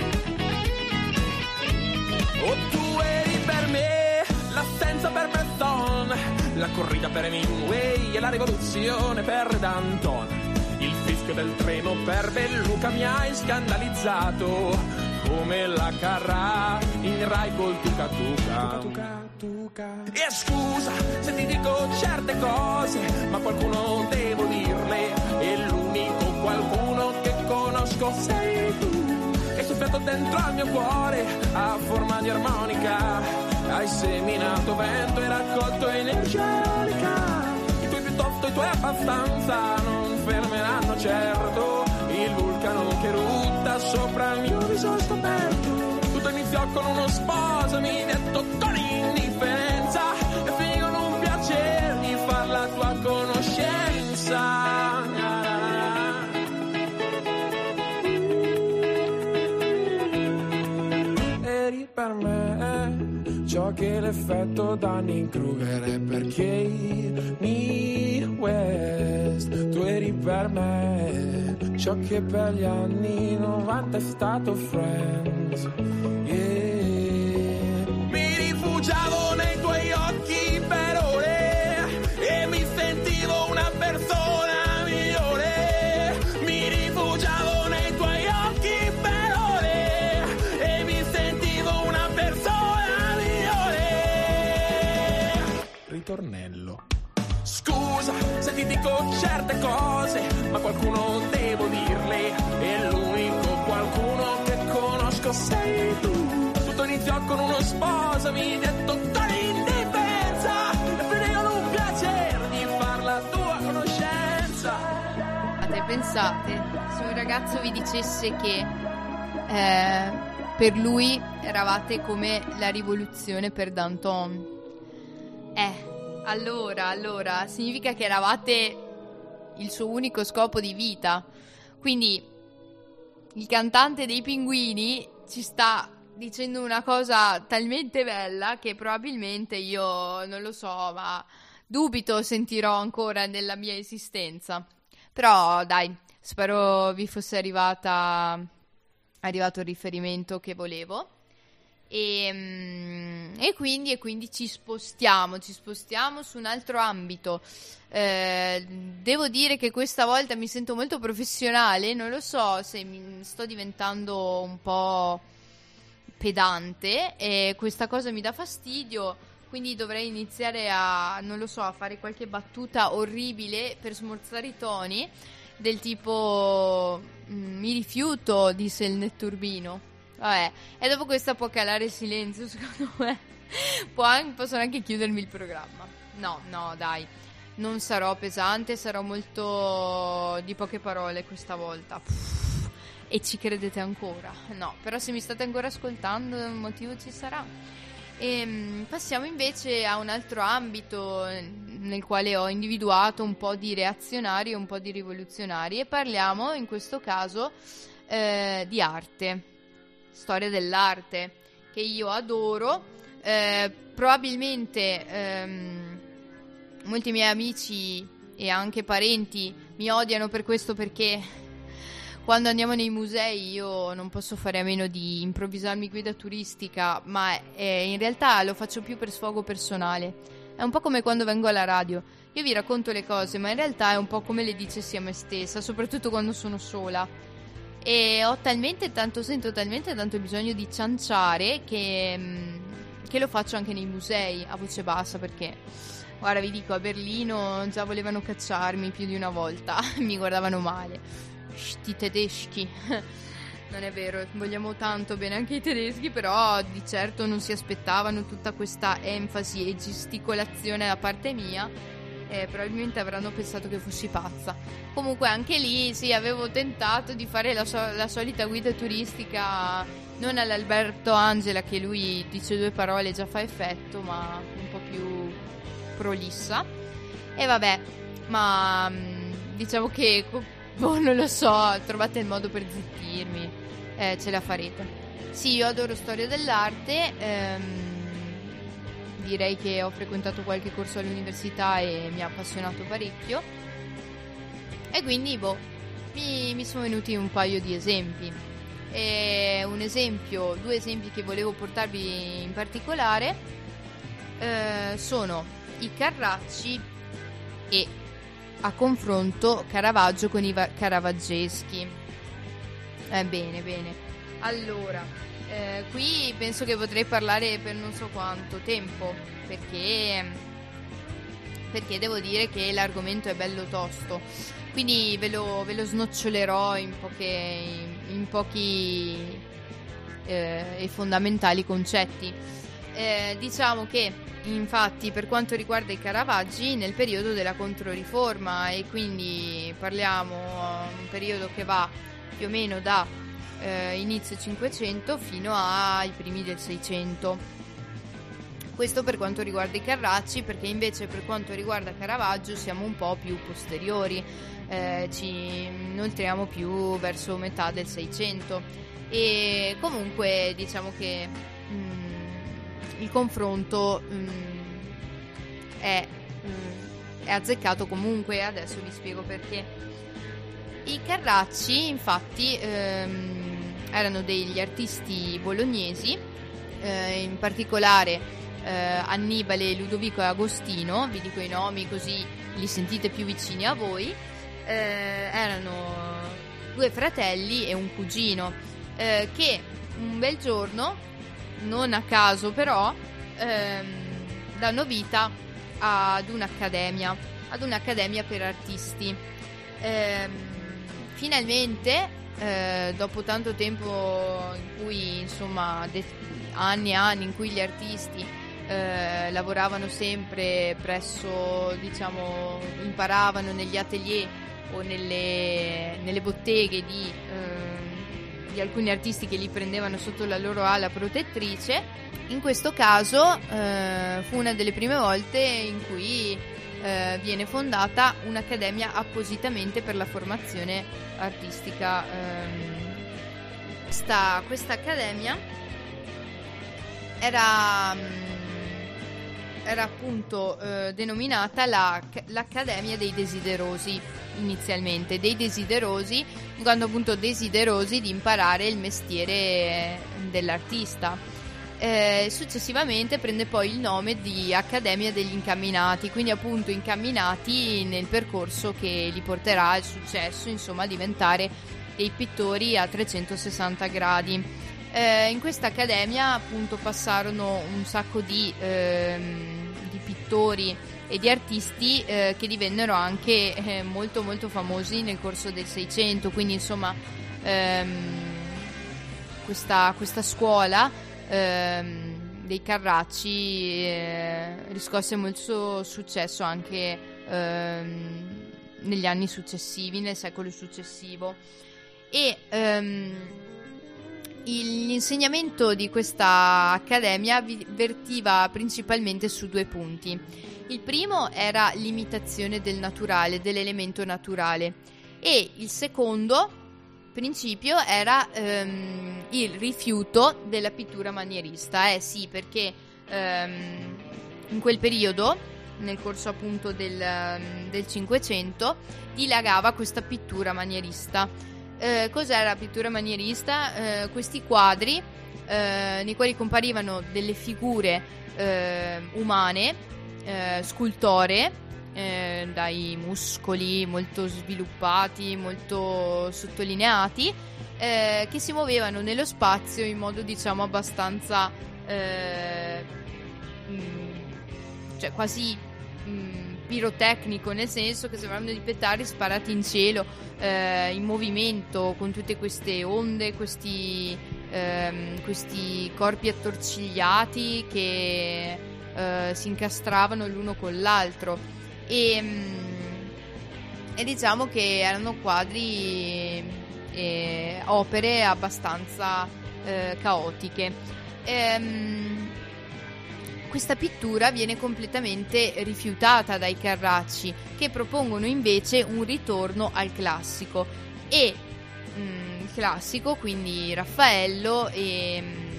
Oh, tu eri per me l'assenza per Preston, la corrida per Hemingway e la rivoluzione per Danton. Il fischio del treno per Belluca mi hai scandalizzato come la carra in Rai col tuca tuca. E scusa se ti dico certe cose, ma qualcuno devo dirle e l'unico qualcuno che conosco sei tu. Che soffiato dentro al mio cuore a forma di armonica. Hai seminato vento e raccolto energia eolica. I tuoi piuttosto, i tuoi abbastanza non fermeranno certo il vulcano che rutta sopra il mio viso scoperto. Tutto iniziò con uno sposami detto con indifferenza e finì con un piacere di far la tua conoscenza. Eri per me ciò che l'effetto Danny Kruger è per Kanye West. Tu eri per me ciò che per gli anni 90 è stato Friends. Yeah. Mi rifugiavo nei tuoi occhi per ore e mi sentivo una persona migliore. Mi rifugiavo nei tuoi occhi per ore e mi sentivo una persona migliore. Ritornello. Se ti dico certe cose, ma qualcuno devo dirle e l'unico qualcuno che conosco sei tu. Tutto iniziò con uno sposami detto con indifferenza e finì con un piacere di far la tua conoscenza. pensate se un ragazzo vi dicesse che eh, per lui eravate come la rivoluzione per Danton? Allora, allora, significa che eravate il suo unico scopo di vita. Quindi il cantante dei pinguini ci sta dicendo una cosa talmente bella che probabilmente io non lo so, ma dubito sentirò ancora nella mia esistenza. Però dai, spero vi fosse arrivata arrivato il riferimento che volevo. E, mm, e quindi, e quindi ci spostiamo, ci spostiamo su un altro ambito. Eh, devo dire che questa volta mi sento molto professionale, non lo so se mi sto diventando un po' pedante e questa cosa mi dà fastidio, quindi dovrei iniziare a, non lo so, a fare qualche battuta orribile per smorzare i toni, del tipo "Mm, mi rifiuto, disse il netturbino. Vabbè, e dopo questa può calare il silenzio, [LAUGHS] secondo me. Può possono anche chiudermi il programma. No, no, dai. Non sarò pesante, sarò molto di poche parole questa volta. E ci credete ancora? No, però se mi state ancora ascoltando, un motivo ci sarà. Ehm, passiamo invece a un altro ambito nel quale ho individuato un po' di reazionari e un po' di rivoluzionari e parliamo in questo caso eh, di arte, storia dell'arte che io adoro. Eh, probabilmente ehm, molti miei amici e anche parenti mi odiano per questo perché quando andiamo nei musei io non posso fare a meno di improvvisarmi guida turistica, ma eh, in realtà lo faccio più per sfogo personale. È un po' come quando vengo alla radio. Io vi racconto le cose, ma in realtà è un po' come le dicessi a me stessa, soprattutto quando sono sola. E ho talmente tanto, sento talmente tanto bisogno di cianciare che, mm, che lo faccio anche nei musei a voce bassa perché, guarda, vi dico, a Berlino già volevano cacciarmi più di una volta, [LAUGHS] mi guardavano male. Sti tedeschi. [LAUGHS] Non è vero, vogliamo tanto bene anche i tedeschi, però di certo non si aspettavano tutta questa enfasi e gesticolazione da parte mia. E probabilmente avranno pensato che fossi pazza. Comunque anche lì sì, avevo tentato di fare la, so- la solita guida turistica, non all'Alberto Angela che lui dice due parole e già fa effetto, ma un po' più prolissa. E vabbè, ma mm, diciamo che boh, non lo so, trovate il modo per zittirmi, eh, ce la farete. Sì, io adoro storia dell'arte, ehm, direi che ho frequentato qualche corso all'università e mi ha appassionato parecchio. E quindi, boh, mi, mi sono venuti un paio di esempi. E un esempio, due esempi che volevo portarvi in particolare eh, sono i Carracci e a confronto Caravaggio con i va- caravaggeschi. Eh, bene, bene. Allora, eh, qui penso che potrei parlare per non so quanto tempo, perché, perché devo dire che l'argomento è bello tosto. Quindi ve lo, ve lo snocciolerò in, poche, in, pochi eh, e fondamentali concetti. Eh, diciamo che infatti per quanto riguarda i Caravaggi nel periodo della Controriforma e quindi parliamo di un periodo che va più o meno da eh, inizio 500 fino ai primi del 600. Questo per quanto riguarda i Carracci, perché invece per quanto riguarda Caravaggio siamo un po' più posteriori, eh, ci inoltriamo più verso metà del 600 e comunque diciamo che mm, il confronto mm, è, mm, è azzeccato comunque, adesso vi spiego perché. I Carracci infatti ehm, erano degli artisti bolognesi, eh, in particolare eh, Annibale, Ludovico e Agostino, vi dico i nomi così li sentite più vicini a voi, eh, erano due fratelli e un cugino eh, che un bel giorno, non a caso però, ehm, danno vita ad un'accademia, ad un'accademia per artisti. Ehm, finalmente, eh, dopo tanto tempo in cui, insomma, de- anni e anni in cui gli artisti eh, lavoravano sempre presso, diciamo, imparavano negli atelier o nelle, nelle botteghe di, ehm, di alcuni artisti che li prendevano sotto la loro ala protettrice. In questo caso eh, fu una delle prime volte in cui eh, viene fondata un'accademia appositamente per la formazione artistica. ehm. Sta- questa accademia era, mm, era appunto eh, denominata la- l'Accademia dei Desiderosi inizialmente, dei desiderosi, in quanto appunto desiderosi di imparare il mestiere eh, dell'artista. Eh, successivamente prende poi il nome di Accademia degli Incamminati, quindi appunto incamminati nel percorso che li porterà al successo, insomma, a diventare dei pittori a 360 gradi. Eh, in questa accademia appunto passarono un sacco di, ehm, di pittori e di artisti eh, che divennero anche eh, molto molto famosi nel corso del 600, quindi insomma ehm, questa, questa scuola ehm, dei Carracci eh, riscosse molto successo anche ehm, negli anni successivi, nel secolo successivo. E ehm, l'insegnamento di questa accademia vertiva principalmente su due punti. Il primo era l'imitazione del naturale, dell'elemento naturale, e il secondo principio era ehm, il rifiuto della pittura manierista. Eh sì, perché ehm, in quel periodo, nel corso appunto del, Cinquecento, dilagava questa pittura manierista. Eh, cos'era la pittura manierista? Eh, questi quadri eh, nei quali comparivano delle figure eh, umane, eh, scultoree, eh, dai muscoli molto sviluppati, molto sottolineati, eh, che si muovevano nello spazio in modo diciamo abbastanza eh, mm, cioè quasi mm, pirotecnico nel senso che sembravano di pettari sparati in cielo eh, in movimento con tutte queste onde questi, ehm, questi corpi attorcigliati che eh, si incastravano l'uno con l'altro e, mm, e diciamo che erano quadri e opere abbastanza eh, caotiche. Ehm, questa pittura viene completamente rifiutata dai Carracci, che propongono invece un ritorno al classico. E mm, il classico, quindi Raffaello e, mm,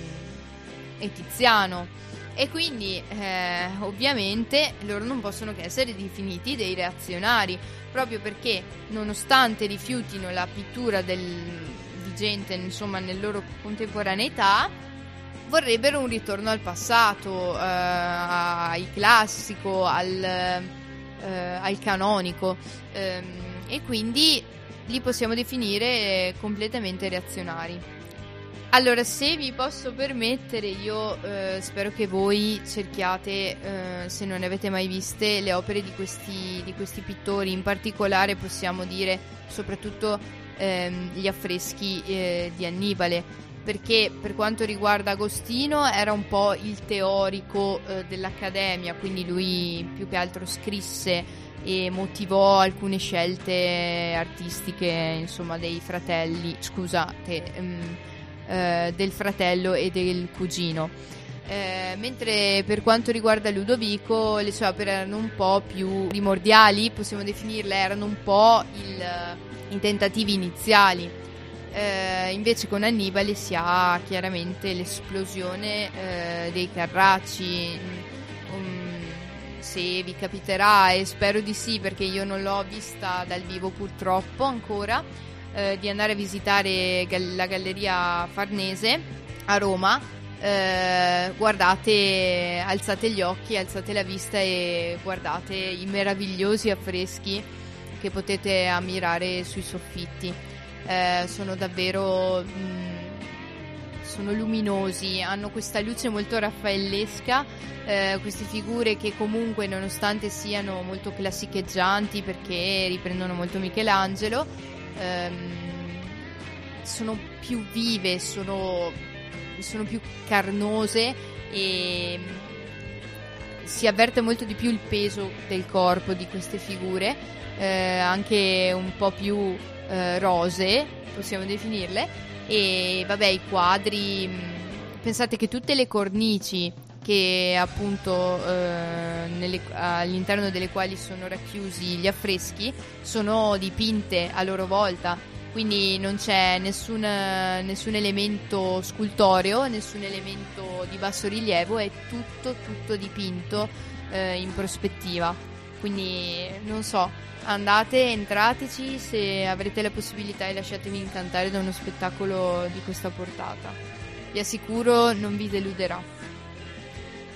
e Tiziano. E quindi eh, ovviamente loro non possono che essere definiti dei reazionari, proprio perché nonostante rifiutino la pittura del, di gente insomma nel loro contemporaneità, vorrebbero un ritorno al passato, eh, al classico, al, eh, al canonico ehm, e quindi li possiamo definire completamente reazionari. Allora, se vi posso permettere, io eh, spero che voi cerchiate, eh, se non ne avete mai viste, le opere di questi, di questi pittori, in particolare possiamo dire soprattutto ehm, gli affreschi eh, di Annibale, perché per quanto riguarda Agostino era un po' il teorico eh, dell'Accademia, quindi lui più che altro scrisse e motivò alcune scelte artistiche, insomma, dei fratelli, scusate, ehm, eh, del fratello e del cugino. Eh, mentre per quanto riguarda Ludovico le sue opere erano un po' più primordiali, possiamo definirle, erano un po' il, i tentativi iniziali. Eh, invece con Annibale si ha chiaramente l'esplosione eh, dei Carracci. Um, se vi capiterà, e spero di sì perché io non l'ho vista dal vivo purtroppo ancora, eh, di andare a visitare la Galleria Farnese a Roma, eh, guardate, alzate gli occhi, alzate la vista e guardate i meravigliosi affreschi che potete ammirare sui soffitti. Eh, sono davvero mh, sono luminosi, hanno questa luce molto raffaellesca, eh, queste figure che comunque nonostante siano molto classicheggianti perché riprendono molto Michelangelo, ehm, sono più vive, sono, sono più carnose e si avverte molto di più il peso del corpo di queste figure, eh, anche un po' più eh, rose, possiamo definirle, e vabbè i quadri, mh, pensate che tutte le cornici che appunto eh, nelle- all'interno delle quali sono racchiusi gli affreschi sono dipinte a loro volta quindi non c'è nessun, nessun elemento scultoreo, nessun elemento di basso rilievo, è tutto, tutto dipinto eh, in prospettiva. Quindi non so, andate, entrateci se avrete la possibilità e lasciatevi incantare da uno spettacolo di questa portata. Vi assicuro non vi deluderà.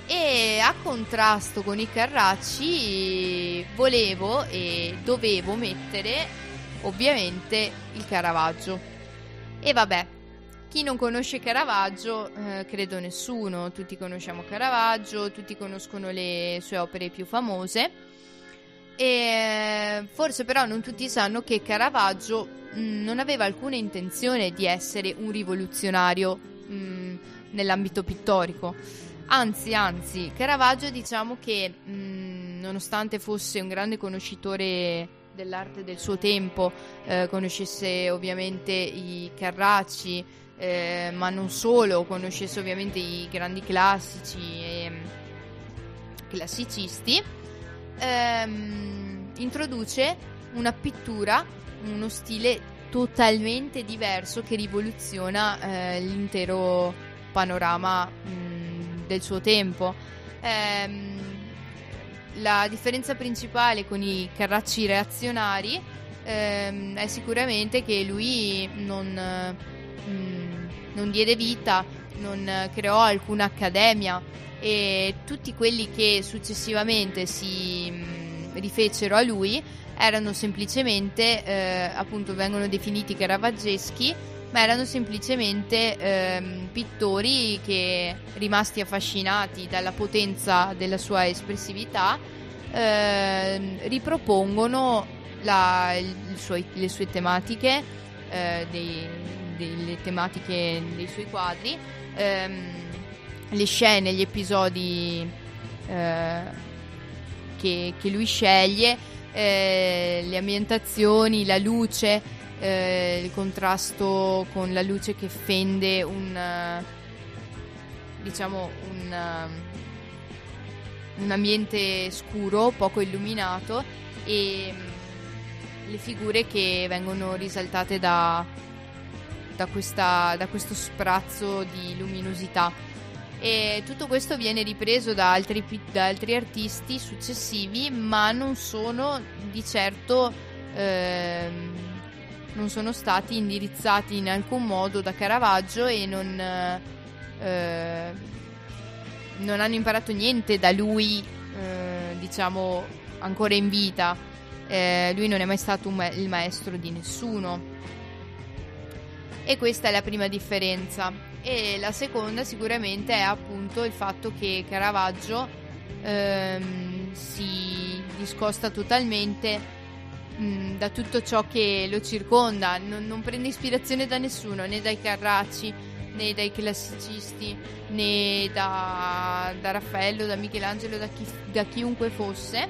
E a contrasto con i Carracci volevo e dovevo mettere ovviamente il Caravaggio. E vabbè, chi non conosce Caravaggio, eh, credo nessuno, tutti conosciamo Caravaggio, tutti conoscono le sue opere più famose. E forse però non tutti sanno che Caravaggio mh, non aveva alcuna intenzione di essere un rivoluzionario mh, nell'ambito pittorico. Anzi, anzi, Caravaggio diciamo che mh, nonostante fosse un grande conoscitore dell'arte del suo tempo, eh, conoscesse ovviamente i Carracci, eh, ma non solo, conoscesse ovviamente i grandi classici e classicisti, ehm, introduce una pittura, uno stile totalmente diverso che rivoluziona eh, l'intero panorama mh, del suo tempo. Ehm, la differenza principale con i carracci reazionari ehm, è sicuramente che lui non, mh, non diede vita, non creò alcuna accademia e tutti quelli che successivamente si mh, rifecero a lui erano semplicemente, eh, appunto, vengono definiti caravaggeschi, ma erano semplicemente ehm, pittori che, rimasti affascinati dalla potenza della sua espressività, ehm, ripropongono la- suo- le sue tematiche, eh, dei- delle tematiche dei suoi quadri, ehm, le scene, gli episodi eh, che, che lui sceglie, eh, le ambientazioni, la luce, eh, il contrasto con la luce che fende un eh, diciamo un, eh, un ambiente scuro, poco illuminato e mm, le figure che vengono risaltate da, da, questa- da questo sprazzo di luminosità. E tutto questo viene ripreso da altri, da altri artisti successivi, ma non sono di certo ehm, non sono stati indirizzati in alcun modo da Caravaggio e non, eh, non hanno imparato niente da lui, eh, diciamo, ancora in vita. Eh, lui non è mai stato ma- il maestro di nessuno. E questa è la prima differenza. E la seconda sicuramente è appunto il fatto che Caravaggio ehm, si discosta totalmente mh, da tutto ciò che lo circonda, non, non prende ispirazione da nessuno, né dai Carracci, né dai classicisti, né da, da Raffaello, da Michelangelo, da, chi- da chiunque fosse,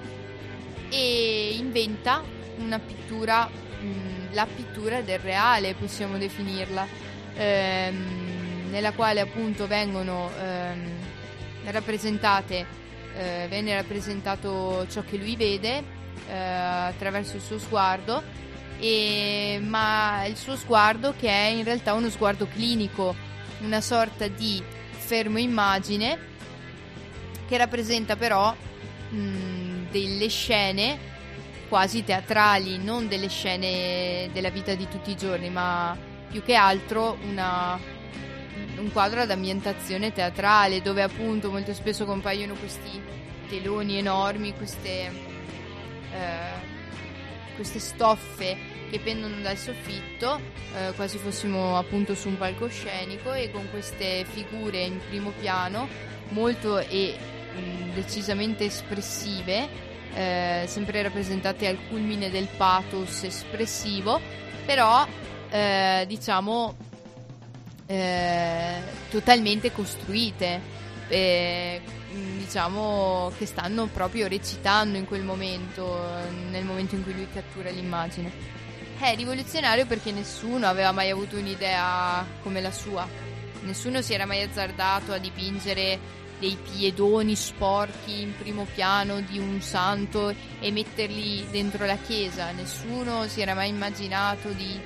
e inventa una pittura, mh, la pittura del reale, possiamo definirla, ehm, nella quale appunto vengono ehm, rappresentate, eh, viene rappresentato ciò che lui vede eh, attraverso il suo sguardo, e- ma il suo sguardo che è in realtà uno sguardo clinico, una sorta di fermo immagine che rappresenta però mh, delle scene quasi teatrali, non delle scene della vita di tutti i giorni, ma più che altro una- un quadro ad ambientazione teatrale dove appunto molto spesso compaiono questi teloni enormi, queste, eh, queste stoffe che pendono dal soffitto, eh, quasi fossimo appunto su un palcoscenico e con queste figure in primo piano molto e mh, decisamente espressive, eh, sempre rappresentate al culmine del pathos espressivo, però eh, diciamo eh, totalmente costruite. Mm, diciamo che stanno proprio recitando in quel momento, eh, nel momento in cui lui cattura l'immagine. È rivoluzionario perché nessuno aveva mai avuto un'idea come la sua. Nessuno si era mai azzardato a dipingere dei piedoni sporchi in primo piano di un santo e metterli dentro la chiesa. Nessuno si era mai immaginato di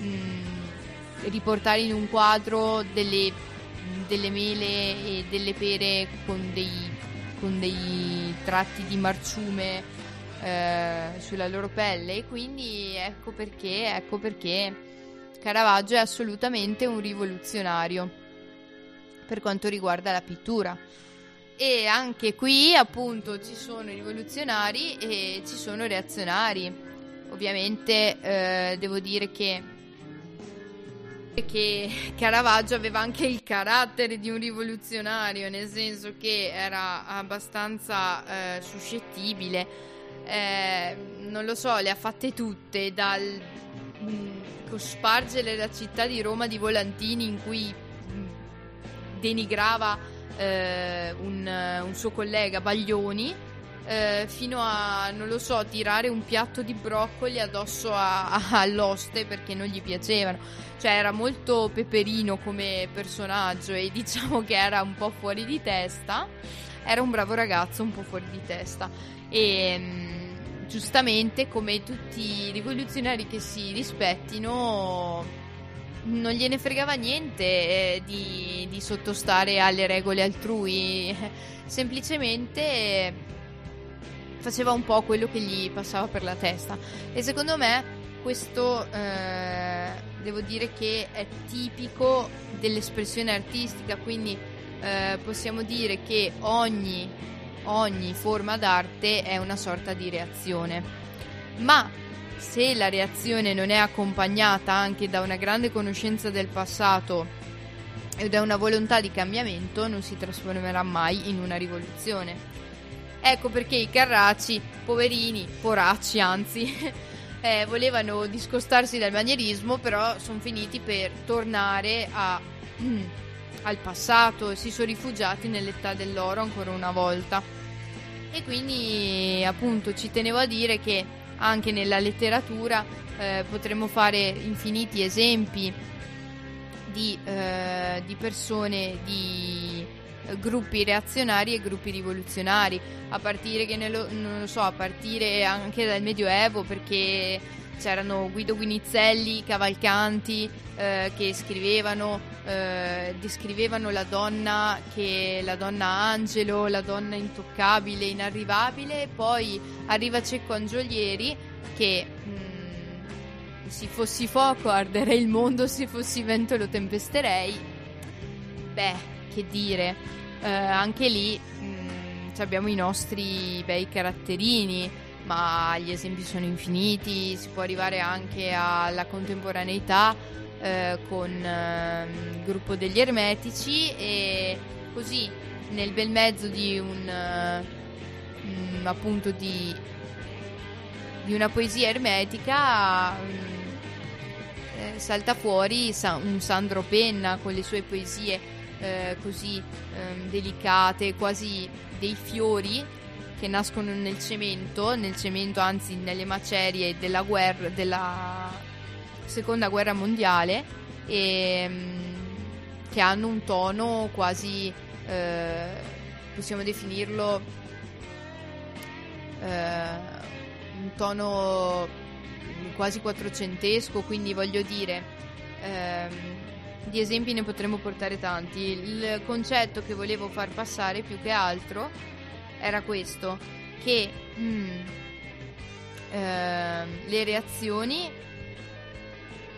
mm, riportare in un quadro delle, delle mele e delle pere con dei, con dei tratti di marciume eh, sulla loro pelle. E quindi ecco perché, ecco perché Caravaggio è assolutamente un rivoluzionario per quanto riguarda la pittura. E anche qui appunto ci sono i rivoluzionari e ci sono i reazionari. Ovviamente eh, devo dire che, che Caravaggio aveva anche il carattere di un rivoluzionario, nel senso che era abbastanza eh, suscettibile. Eh, non lo so, le ha fatte tutte, dal mh, spargere la città di Roma di volantini in cui denigrava eh, un, un, suo collega Baglioni eh, fino a, non lo so, tirare un piatto di broccoli addosso a, a, all'oste perché non gli piacevano. Cioè era molto peperino come personaggio e [LAUGHS] diciamo che era un po' fuori di testa. Era un bravo ragazzo un po' fuori di testa. E mh, giustamente, come tutti i rivoluzionari che si rispettino, non gliene fregava niente eh, di, di, sottostare alle regole altrui, [LAUGHS] semplicemente faceva un po' quello che gli passava per la testa. E secondo me questo eh, devo dire che è tipico dell'espressione artistica, quindi eh, possiamo dire che ogni, ogni forma d'arte è una sorta di reazione. Ma se la reazione non è accompagnata anche da una grande conoscenza del passato e da una volontà di cambiamento, non si trasformerà mai in una rivoluzione. Ecco perché i carracci, poverini, poracci anzi, [LAUGHS] eh, volevano discostarsi dal manierismo, però sono finiti per tornare a, mm, [CLEARS THROAT] al passato e si sono rifugiati nell'età dell'oro ancora una volta. E quindi appunto ci tenevo a dire che anche nella letteratura eh, potremmo fare infiniti esempi di, eh, di persone, di gruppi reazionari e gruppi rivoluzionari, a partire, nello, so, a partire anche dal Medioevo, perché c'erano Guido Guinizelli, Cavalcanti, eh, che scrivevano, eh, descrivevano la donna, che, la donna angelo, la donna intoccabile, inarrivabile, poi arriva Cecco Angiolieri che mh, mm, se fossi fuoco arderei il mondo, se fossi vento lo tempesterei. Beh, che dire, eh, anche lì mh, mm, abbiamo i nostri bei caratterini ma gli esempi sono infiniti, si può arrivare anche alla contemporaneità eh, con eh, il gruppo degli ermetici e così nel bel mezzo di un mm, appunto di, di, una poesia ermetica mm, eh, salta fuori un Sandro Penna con le sue poesie eh, così ehm, delicate, quasi dei fiori che nascono nel cemento, nel cemento anzi nelle macerie della guerra, della seconda guerra mondiale e mm, che hanno un tono quasi, eh, possiamo definirlo, eh, un tono quasi quattrocentesco, quindi voglio dire, ehm, di esempi ne potremmo portare tanti. Il concetto che volevo far passare più che altro era questo, che mm, eh, le reazioni,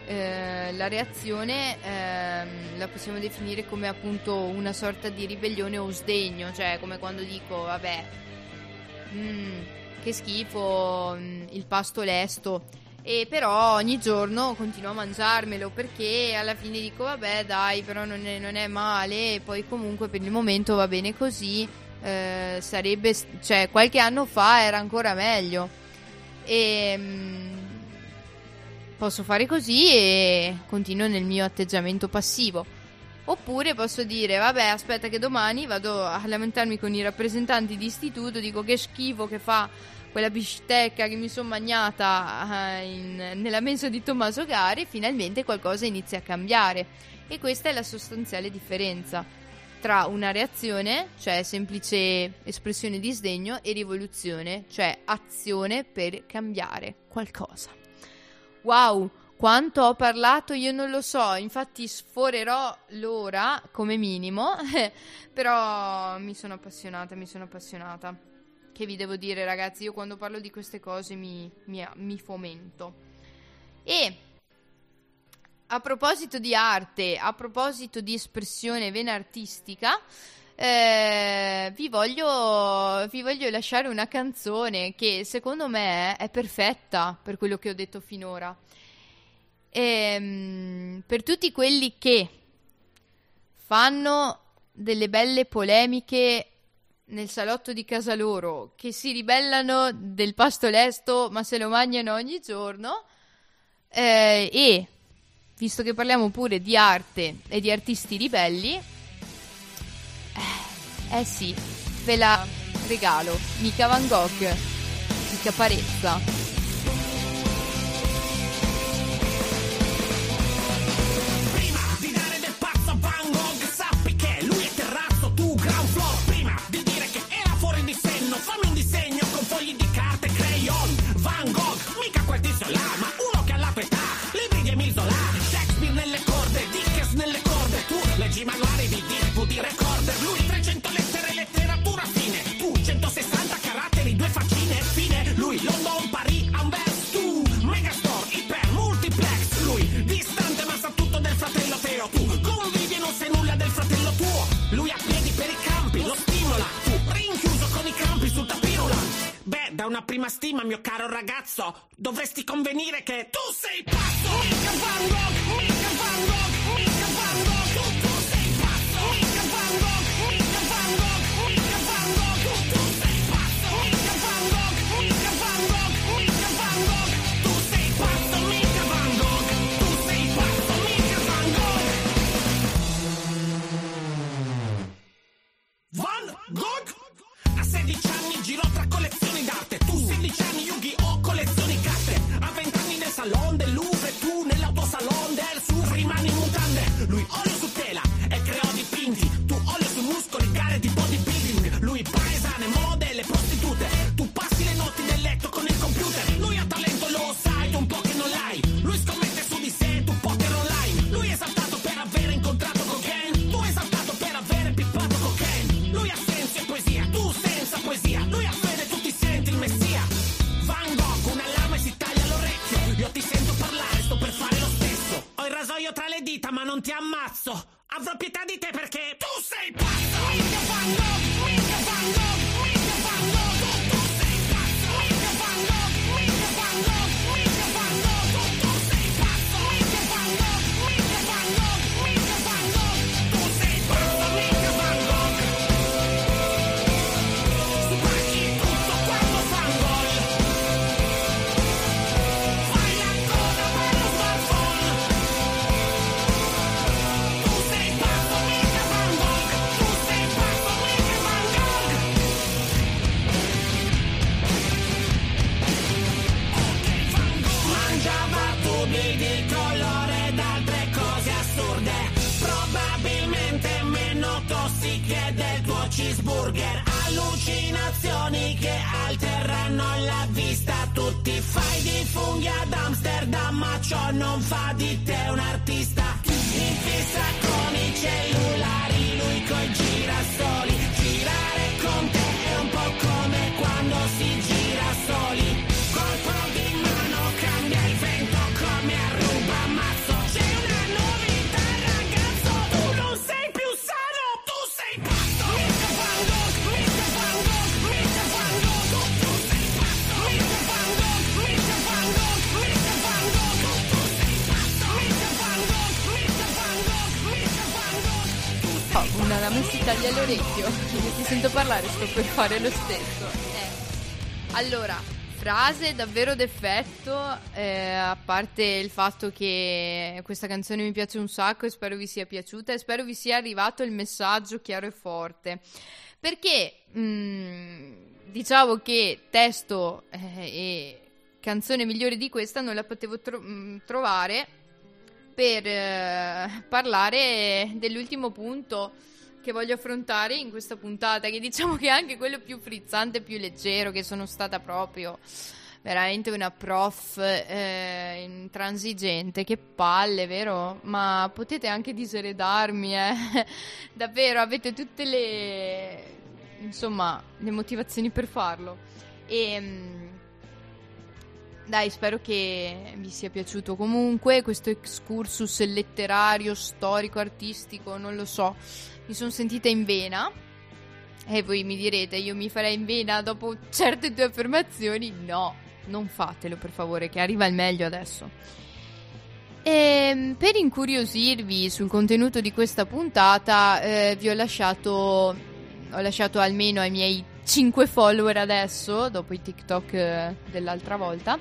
eh, la reazione eh, la possiamo definire come appunto una sorta di ribellione o sdegno, cioè come quando dico vabbè, mm, che schifo mm, il pasto lesto e però ogni giorno continuo a mangiarmelo perché alla fine dico vabbè dai però non è, non è male. E poi comunque per il momento va bene così eh, sarebbe cioè qualche anno fa era ancora meglio. E posso fare così e continuo nel mio atteggiamento passivo. Oppure posso dire vabbè aspetta che domani vado a lamentarmi con i rappresentanti di istituto dico che schifo che fa quella bistecca che mi sono mangiata eh, in, nella mensa di Tommaso Gari, finalmente qualcosa inizia a cambiare. E questa è la sostanziale differenza tra una reazione, cioè semplice espressione di sdegno, e rivoluzione, cioè azione per cambiare qualcosa. Wow! quanto ho parlato io non lo so, infatti sforerò l'ora come minimo, [LAUGHS] però mi sono appassionata, mi sono appassionata che vi devo dire ragazzi, io quando parlo di queste cose mi, mi, mi fomento. E a proposito di arte, a proposito di espressione vena artistica, eh, vi, voglio, vi, voglio, lasciare una canzone che secondo me è perfetta per quello che ho detto finora. E, per tutti quelli che fanno delle belle polemiche nel salotto di casa loro che si ribellano del pasto lesto ma se lo mangiano ogni giorno eh, e visto che parliamo pure di arte e di artisti ribelli eh, eh sì ve la regalo. Mica Van Gogh mica Parezza. massima stima, mio caro ragazzo. Dovresti convenire che tu sei pazzo! tossiche del tuo cheeseburger. Allucinazioni che alterranno la vista. Tutti fai di funghi ad Amsterdam ma ciò non fa di te un artista. In fissa con i cellulari lui coi girasoli. taglia l'orecchio, che ti sento parlare sto per fare lo stesso. Eh. Allora, frase davvero d'effetto, eh, a parte il fatto che questa canzone mi piace un sacco e spero vi sia piaciuta e spero vi sia arrivato il messaggio chiaro e forte. Perché mh, diciamo che testo eh, e canzone migliore di questa non la potevo tro- mm, trovare per eh, parlare dell'ultimo punto che voglio affrontare in questa puntata, che diciamo che è anche quello più frizzante, più leggero, che sono stata proprio veramente una prof eh, intransigente, che palle, vero? Ma potete anche diseredarmi, eh? [LAUGHS] Davvero, avete tutte le insomma, le motivazioni per farlo. E mm, dai, spero che vi sia piaciuto comunque questo excursus letterario, storico, artistico, non lo so. Mi sono sentita in vena. E voi mi direte, io mi farei in vena dopo certe tue affermazioni? No, non fatelo per favore, che arriva il meglio adesso. E per incuriosirvi sul contenuto di questa puntata, eh, vi ho lasciato, ho lasciato almeno ai miei 5 follower adesso, dopo i TikTok eh, dell'altra volta,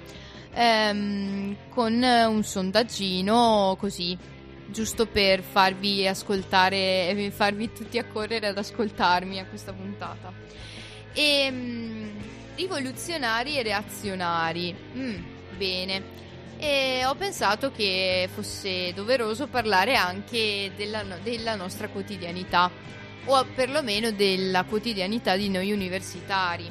ehm, con un sondaggino così, giusto per farvi ascoltare e farvi tutti accorrere ad ascoltarmi a questa puntata. E, mm, rivoluzionari e reazionari. Mm, bene. E ho pensato che fosse doveroso parlare anche della, della nostra quotidianità, o perlomeno della quotidianità di noi universitari.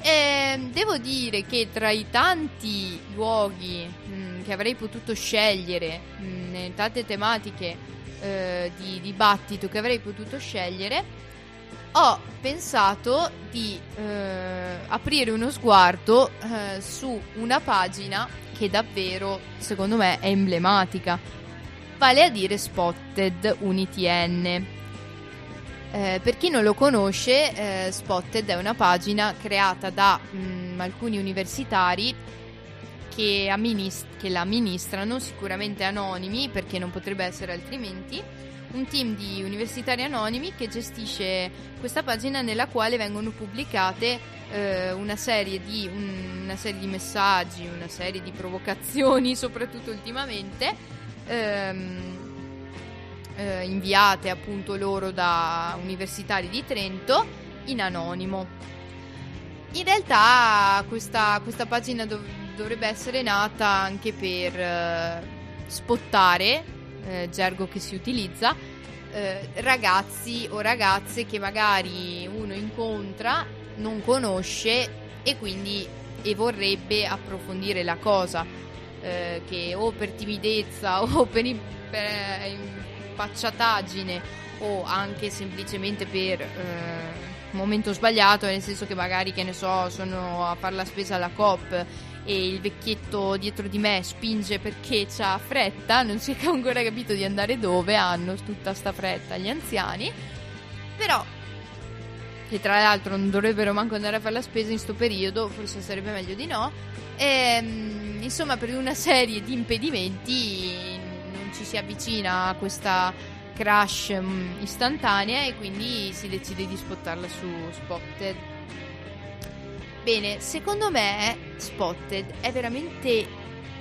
E devo dire che tra i tanti luoghi mh, che avrei potuto scegliere, mh, nelle tante tematiche eh, di dibattito che avrei potuto scegliere, ho pensato di eh, aprire uno sguardo eh, su una pagina che davvero, secondo me, è emblematica, vale a dire Spotted UniTN. Eh, per chi non lo conosce, eh, Spotted è una pagina creata da mm, alcuni universitari che, amminis- che la amministrano, sicuramente anonimi perché non potrebbe essere altrimenti, un team di universitari anonimi che gestisce questa pagina nella quale vengono pubblicate eh, una, serie di, un- una serie di messaggi, una serie di provocazioni, [LAUGHS] soprattutto ultimamente. ehm, eh, inviate appunto loro da universitari di Trento in anonimo. In realtà questa, questa pagina dov- dovrebbe essere nata anche per eh, spottare, eh, gergo che si utilizza, eh, ragazzi o ragazze che magari uno incontra, non conosce e quindi e vorrebbe approfondire la cosa, eh, che o per timidezza [LAUGHS] o per, per impacciataggine o anche semplicemente per eh, momento sbagliato, nel senso che magari, che ne so, sono a fare la spesa alla COP e il vecchietto dietro di me spinge perché c'ha fretta, non si è [LAUGHS] ancora capito di andare dove, hanno tutta sta fretta gli anziani, però che tra l'altro non dovrebbero manco andare a fare la spesa in sto periodo, forse sarebbe meglio di no. Ehm, insomma, per una serie di impedimenti ci si avvicina a questa crash mm, istantanea e quindi si decide di spottarla su Spotted. Bene, secondo me Spotted è veramente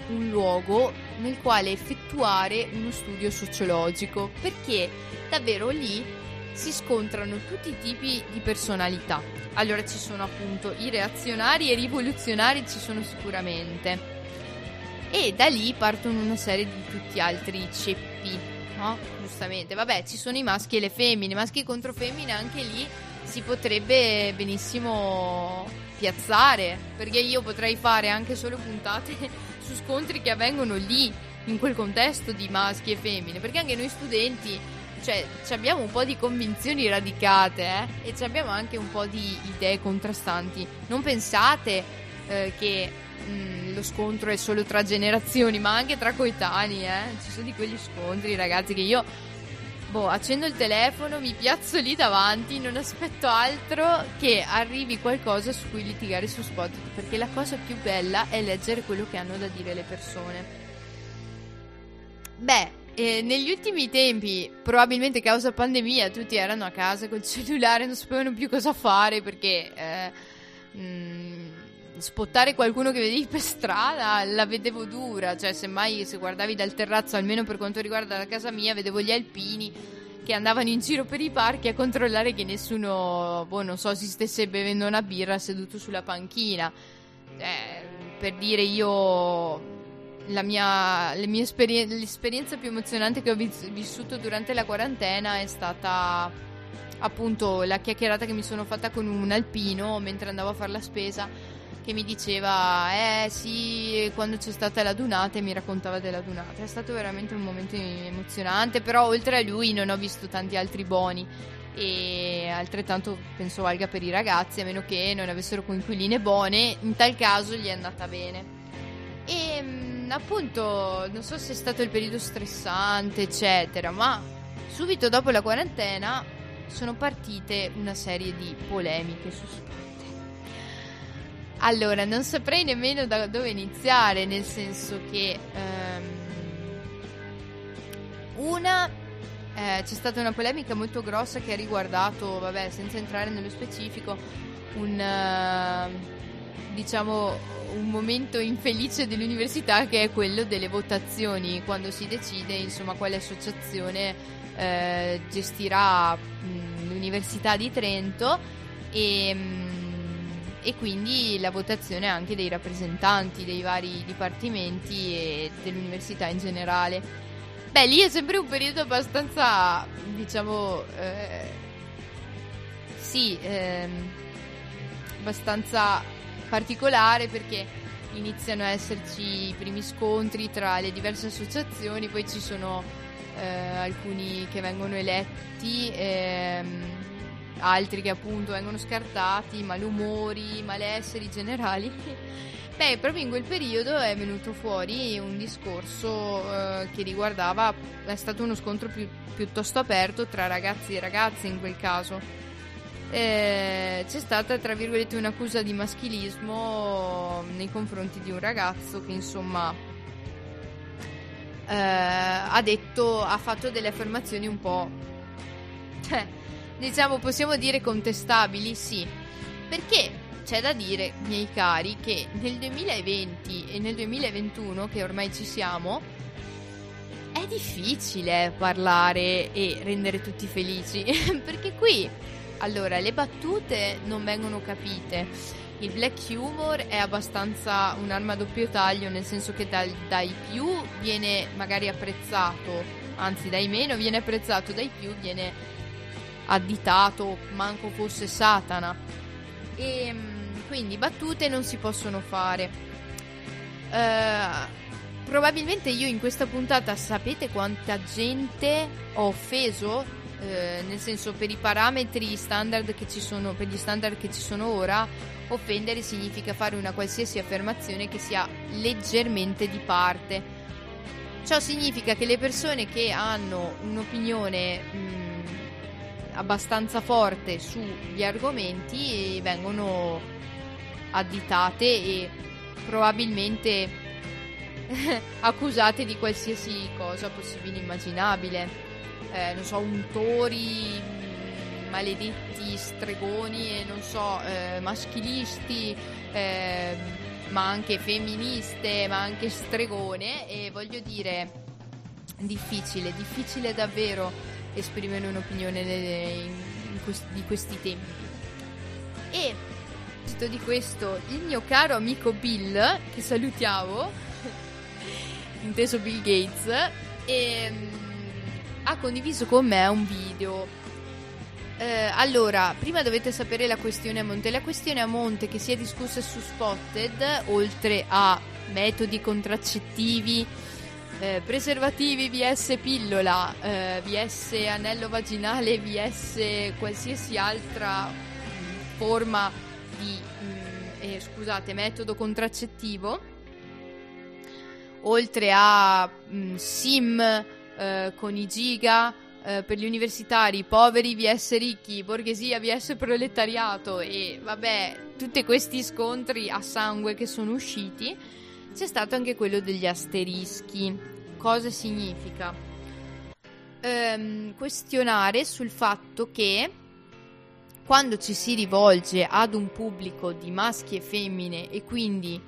un luogo nel quale effettuare uno studio sociologico perché davvero lì si scontrano tutti i tipi di personalità. Allora ci sono appunto i reazionari e i rivoluzionari ci sono sicuramente. E da lì partono una serie di tutti altri ceppi, no? Giustamente. Vabbè, ci sono i maschi e le femmine, maschi contro femmine anche lì si potrebbe benissimo piazzare, perché io potrei fare anche solo puntate [LAUGHS] su scontri che avvengono lì, in quel contesto di maschi e femmine, perché anche noi studenti cioè ci abbiamo un po' di convinzioni radicate eh? e abbiamo anche un po' di idee contrastanti. Non pensate eh, che mh, lo scontro è solo tra generazioni, ma anche tra coetanei, eh? Ci sono di quegli scontri, ragazzi, che io boh, accendo il telefono, mi piazzo lì davanti, non aspetto altro che arrivi qualcosa su cui litigare su spot, perché la cosa più bella è leggere quello che hanno da dire le persone. Beh, eh, negli ultimi tempi, probabilmente causa pandemia, tutti erano a casa col [LAUGHS] cellulare, non sapevano più cosa fare perché eh, mh, spottare qualcuno che vedevi per strada la vedevo dura, cioè semmai se guardavi dal terrazzo, almeno per quanto riguarda la casa mia, vedevo gli alpini che andavano in giro per i parchi a controllare che nessuno, boh, non so, si stesse bevendo una birra seduto sulla panchina. Eh, per dire io la mia, esperien- l'esperienza più emozionante che ho vis- vissuto durante la quarantena è stata appunto la chiacchierata che mi sono fatta con un alpino mentre andavo a fare la spesa che mi diceva eh sì quando c'è stata la dunata e mi raccontava della dunata è stato veramente un momento emozionante però oltre a lui non ho visto tanti altri boni e altrettanto penso valga per i ragazzi a meno che non avessero coinquiline buone in tal caso gli è andata bene. E mm, appunto non so se è stato il periodo stressante eccetera ma subito dopo la quarantena sono partite una serie di polemiche su allora, non saprei nemmeno da dove iniziare, nel senso che ehm, una eh, c'è stata una polemica molto grossa che ha riguardato, vabbè, senza entrare nello specifico, un eh, diciamo un momento infelice dell'università che è quello delle votazioni, quando si decide, insomma, quale associazione eh, gestirà mh, l'Università di Trento e mh, e quindi la votazione anche dei rappresentanti dei vari dipartimenti e dell'università in generale. Beh, lì è sempre un periodo abbastanza, diciamo, eh, sì, ehm, abbastanza particolare perché iniziano a esserci i primi scontri tra le diverse associazioni, poi ci sono eh, alcuni che vengono eletti. Ehm, altri che appunto vengono scartati, malumori, malesseri generali. [LAUGHS] Beh, proprio in quel periodo è venuto fuori un discorso eh, che riguardava, è stato uno scontro più, piuttosto aperto tra ragazzi e ragazze in quel caso. Eh, c'è stata, tra virgolette, un'accusa di maschilismo nei confronti di un ragazzo che insomma eh, ha detto, ha fatto delle affermazioni un po'... [LAUGHS] Cioè, diciamo possiamo dire contestabili, sì. Perché c'è da dire, miei cari, che nel 2020 e nel 2021, che ormai ci siamo, è difficile parlare e rendere tutti felici. [LAUGHS] Perché qui, allora, le battute non vengono capite. Il black humor è abbastanza un'arma a doppio taglio, nel senso che dal, dai più viene magari apprezzato, anzi dai meno viene apprezzato, dai più viene additato, manco fosse Satana. E mm, quindi battute non si possono fare. Uh, probabilmente io in questa puntata sapete quanta gente ho offeso? Uh, nel senso, per i parametri standard che ci sono, per gli standard che ci sono ora, offendere significa fare una qualsiasi affermazione che sia leggermente di parte. Ciò significa che le persone che hanno un'opinione mh, mm, abbastanza forte sugli argomenti vengono additate e probabilmente [LAUGHS] accusate di qualsiasi cosa possibile e immaginabile. Eh, non so, untori, maledetti stregoni e non so, eh, maschilisti, eh, ma anche femministe, ma anche stregone e voglio dire difficile, difficile davvero esprimere un'opinione di questi tempi. E di questo, il mio caro amico Bill, che salutiamo, [LAUGHS] inteso Bill Gates, e, um, ha condiviso con me un video. Eh, allora, prima dovete sapere la questione a monte. La questione a monte che si è discussa su Spotted, oltre a metodi contraccettivi, eh, preservativi vs pillola, eh, vs anello vaginale, vs qualsiasi altra mh, mm, forma di mh, mm, eh, scusate, metodo contraccettivo, oltre a mh, mm, SIM eh, con i giga eh, per gli universitari, poveri vs ricchi, borghesia vs proletariato e vabbè, tutti questi scontri a sangue che sono usciti c'è stato anche quello degli asterischi. Cosa significa? Ehm, questionare sul fatto che quando ci si rivolge ad un pubblico di maschi e femmine e quindi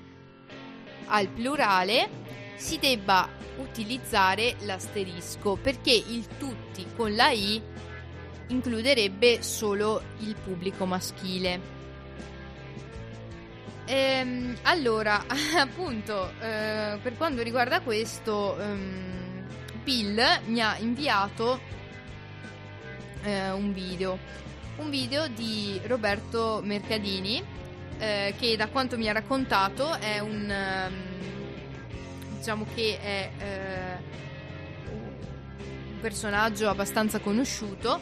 al plurale si debba utilizzare l'asterisco perché il tutti con la i includerebbe solo il pubblico maschile. Ehm, allora, [LAUGHS] appunto, eh, per quanto riguarda questo, ehm, Bill mi ha inviato eh, un video, un video di Roberto Mercadini, eh, che da quanto mi ha raccontato è un, ehm, diciamo che è eh, un personaggio abbastanza conosciuto.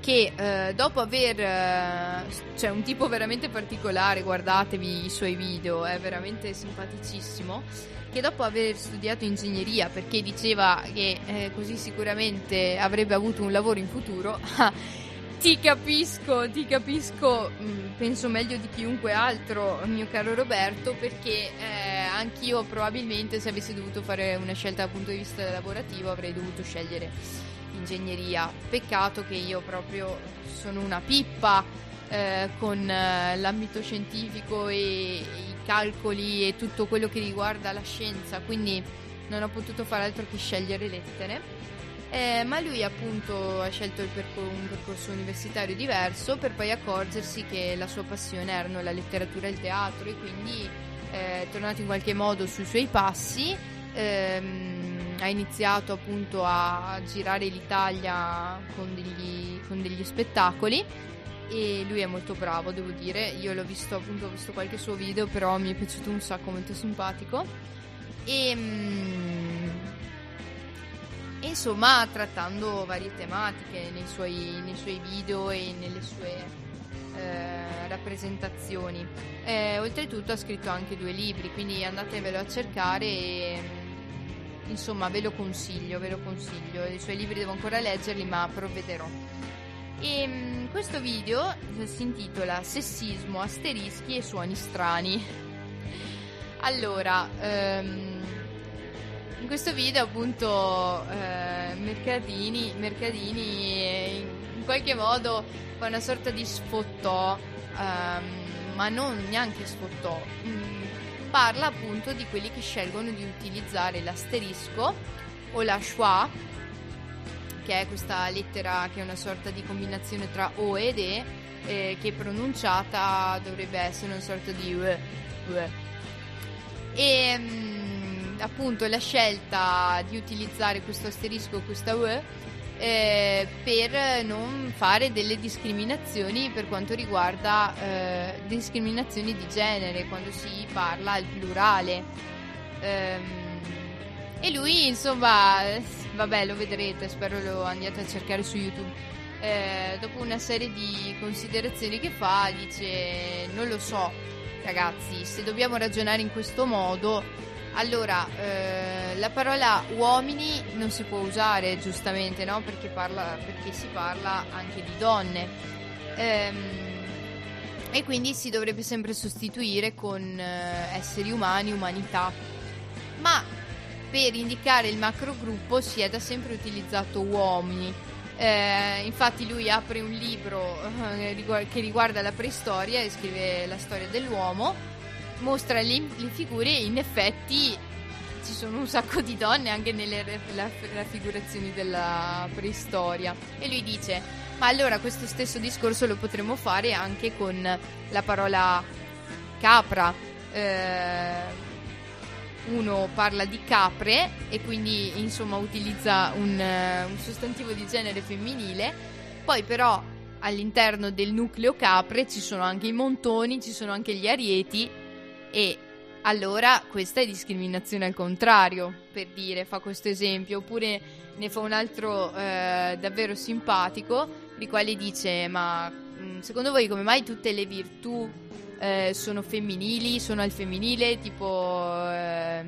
Che eh, dopo aver eh, cioè un tipo veramente particolare guardatevi i suoi video è veramente simpaticissimo che dopo aver studiato ingegneria perché diceva che eh, così sicuramente avrebbe avuto un lavoro in futuro [LAUGHS] ti capisco ti capisco mh, penso meglio di chiunque altro mio caro Roberto perché eh, anch'io probabilmente se avessi dovuto fare una scelta dal punto di vista lavorativo avrei dovuto scegliere ingegneria. Peccato che io proprio sono una pippa eh, con eh, l'ambito scientifico e, i calcoli e tutto quello che riguarda la scienza, quindi non ho potuto fare altro che scegliere lettere. Eh, ma lui appunto ha scelto percor- un percorso universitario diverso per poi accorgersi che la sua passione erano la letteratura e il teatro e quindi eh, è tornato in qualche modo sui suoi passi. Ehm, ha iniziato appunto a girare l'Italia con degli, con degli spettacoli e lui è molto bravo devo dire. Io l'ho visto appunto ho visto qualche suo video però mi è piaciuto un sacco molto simpatico. E mm, insomma trattando varie tematiche nei suoi, nei suoi video e nelle sue eh, rappresentazioni. Eh, oltretutto ha scritto anche due libri quindi andatevelo a cercare e insomma ve lo consiglio, ve lo consiglio. I suoi libri devo ancora leggerli, ma provvederò. E mh, questo video si intitola Sessismo, asterischi e suoni strani. Allora, ehm, in questo video appunto eh, Mercadini, Mercadini eh, in qualche modo fa una sorta di sfottò, ehm, ma non neanche sfottò. Mm, parla appunto di quelli che scelgono di utilizzare l'asterisco o la schwa, che è questa lettera che è una sorta di combinazione tra O ed E, eh, che pronunciata dovrebbe essere una sorta di U. E mh, appunto la scelta di utilizzare questo asterisco o questa U eh, per non fare delle discriminazioni per quanto riguarda eh, discriminazioni di genere quando si parla al plurale. Ehm, e lui, insomma, vabbè, lo vedrete, spero lo andiate a cercare su YouTube. Eh, dopo una serie di considerazioni che fa, dice: Non lo so, ragazzi, se dobbiamo ragionare in questo modo, allora, eh, la parola uomini non si può usare giustamente, no? Perché, parla, perché si parla anche di donne. Ehm, e quindi si dovrebbe sempre sostituire con eh, esseri umani, umanità. Ma per indicare il macrogruppo si è da sempre utilizzato uomini. Eh, infatti lui apre un libro eh, che riguarda la preistoria e scrive la storia dell'uomo mostra le, le figure e in effetti ci sono un sacco di donne anche nelle raffigurazioni della preistoria. E lui dice ma allora questo stesso discorso lo potremmo fare anche con la parola capra. Eh, uno parla di capre e quindi insomma utilizza un, un sostantivo di genere femminile. Poi però all'interno del nucleo capre ci sono anche i montoni ci sono anche gli arieti e allora questa è discriminazione al contrario, per dire, fa questo esempio, oppure ne fa un altro eh, davvero simpatico, di quale dice, ma mh, secondo voi come mai tutte le virtù eh, sono femminili, sono al femminile, tipo eh,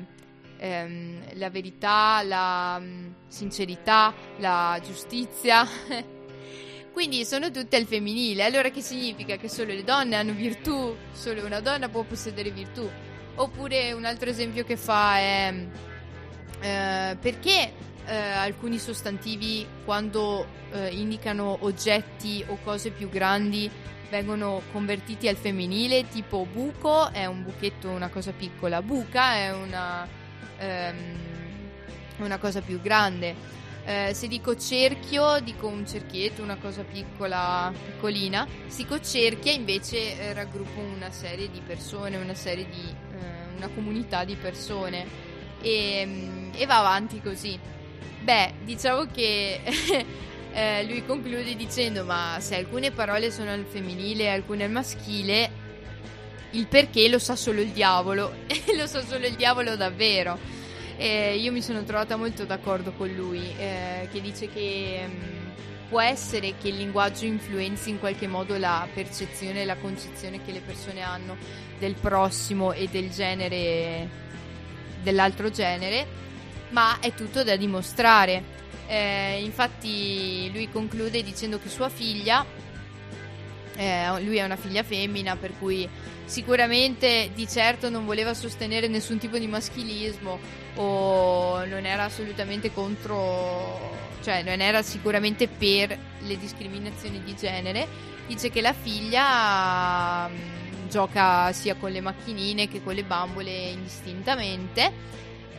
ehm, la verità, la mh, sincerità, la giustizia? [LAUGHS] Quindi sono tutte al femminile. Allora che significa? Che solo le donne hanno virtù? Solo una donna può possedere virtù? Oppure un altro esempio che fa è eh, perché eh, alcuni sostantivi quando eh, indicano oggetti o cose più grandi vengono convertiti al femminile, tipo buco è un buchetto, una cosa piccola, buca è una, ehm, una cosa più grande. Eh, se dico cerchio, dico un cerchietto, una cosa piccola, piccolina. Se dico cerchia, invece eh, raggruppo una serie di persone, una serie di eh, una comunità di persone e, mm, e va avanti così. Beh, diciamo che [LAUGHS] eh, lui conclude dicendo: Ma se alcune parole sono al femminile e alcune al maschile, il perché lo sa solo il diavolo. E [LAUGHS] lo sa solo il diavolo davvero. E io mi sono trovata molto d'accordo con lui, eh, che dice che mh, può essere che il linguaggio influenzi in qualche modo la percezione e la concezione che le persone hanno del prossimo e del genere, dell'altro genere, ma è tutto da dimostrare. Eh, infatti lui conclude dicendo che sua figlia, eh, lui ha una figlia femmina per cui sicuramente di certo non voleva sostenere nessun tipo di maschilismo o non era assolutamente contro, cioè non era sicuramente per le discriminazioni di genere. Dice che la figlia mh, gioca sia con le macchinine che con le bambole indistintamente,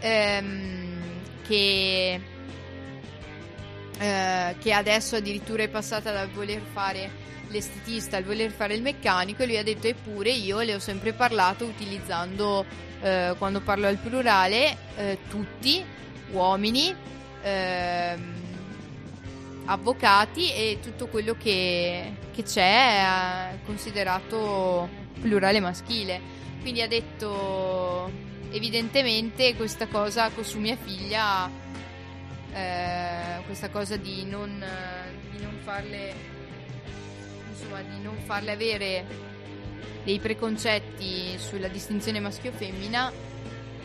ehm, che, eh, che adesso addirittura è passata dal voler fare l'estetista al voler fare il meccanico e lui ha detto eppure io le ho sempre parlato utilizzando eh, quando parlo al plurale eh, tutti uomini ehm, avvocati e tutto quello che, che c'è è considerato plurale maschile. Quindi ha detto evidentemente questa cosa su mia figlia eh, questa cosa di non, di non farle insomma di non farle avere dei preconcetti sulla distinzione maschio-femmina,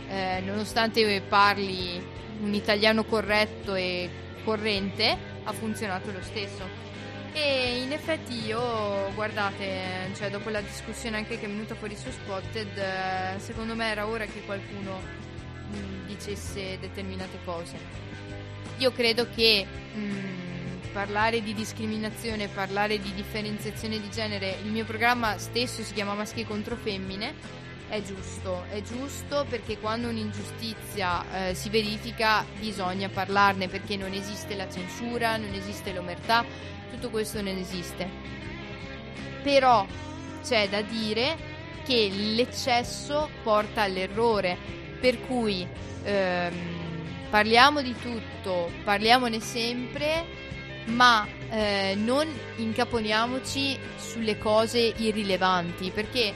eh, nonostante parli un italiano corretto e corrente, ha funzionato lo stesso. E in effetti io, guardate, cioè dopo la discussione anche che è venuta fuori su Spotted, eh, secondo me era ora che qualcuno mh, dicesse determinate cose. Io credo che mh, parlare di discriminazione, parlare di differenziazione di genere, il mio programma stesso si chiama Maschi contro Femmine, è giusto, è giusto perché quando un'ingiustizia eh, si verifica bisogna parlarne perché non esiste la censura, non esiste l'omertà, tutto questo non esiste. Però c'è da dire che l'eccesso porta all'errore, per cui ehm, parliamo di tutto, parliamone sempre, ma eh, non incaponiamoci sulle cose irrilevanti, perché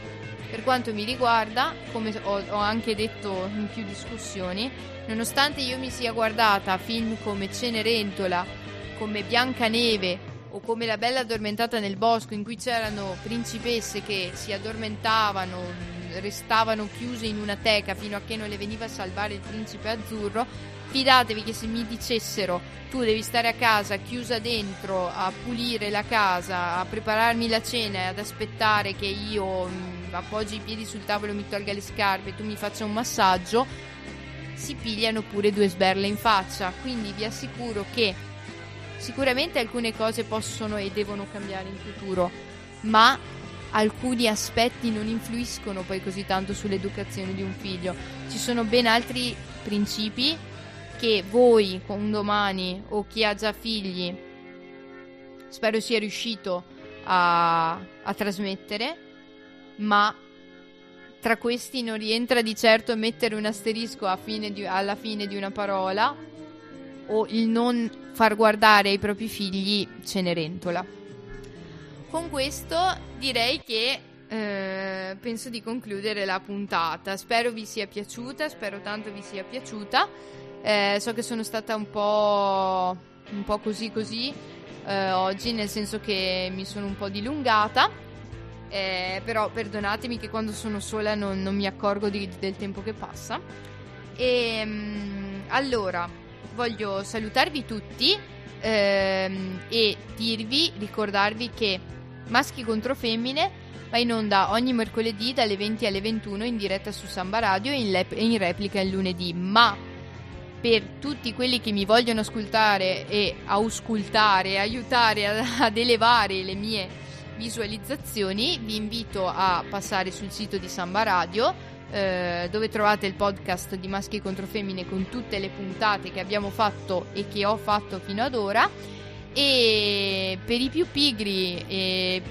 per quanto mi riguarda, come ho, ho anche detto in più discussioni, nonostante io mi sia guardata film come Cenerentola, come Biancaneve o come La bella addormentata nel bosco in cui c'erano principesse che si addormentavano, restavano chiuse in una teca fino a che non le veniva a salvare il principe azzurro, fidatevi che se mi dicessero tu devi stare a casa chiusa dentro a pulire la casa, a prepararmi la cena e ad aspettare che io mh, appoggi i piedi sul tavolo mi tolga le scarpe e tu mi faccia un massaggio, si pigliano pure due sberle in faccia. Quindi vi assicuro che sicuramente alcune cose possono e devono cambiare in futuro, ma alcuni aspetti non influiscono poi così tanto sull'educazione di un figlio. Ci sono ben altri principi che voi un domani o chi ha già figli spero sia riuscito a, a trasmettere, ma tra questi non rientra di certo mettere un asterisco fine di, alla fine di una parola o il non far guardare ai propri figli Cenerentola. Con questo direi che eh, penso di concludere la puntata. Spero vi sia piaciuta, spero tanto vi sia piaciuta. Eh, so che sono stata un po', un po così così eh, oggi, nel senso che mi sono un po' dilungata. Eh, però perdonatemi che quando sono sola non, non mi accorgo di, del tempo che passa. E mh, allora voglio salutarvi tutti ehm, e dirvi, ricordarvi che Maschi contro Femmine va in onda ogni mercoledì dalle 20 alle 21 in diretta su Samba Radio e in, lep- e in replica il lunedì. Ma per tutti quelli che mi vogliono ascoltare e auscultare, aiutare [LAUGHS] ad, elevare le mie visualizzazioni, vi invito a passare sul sito di Samba Radio eh, dove trovate il podcast di Maschi contro Femmine con tutte le puntate che abbiamo fatto e che ho fatto fino ad ora. E per i più pigri e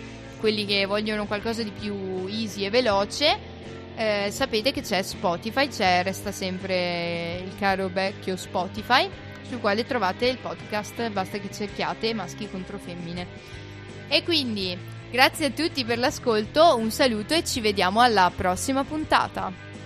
quelli che vogliono qualcosa di più easy e veloce eh, sapete che c'è Spotify, c'è resta sempre il caro vecchio Spotify sul quale trovate il podcast, basta che cerchiate maschi contro femmine. E quindi grazie a tutti per l'ascolto, un saluto e ci vediamo alla prossima puntata.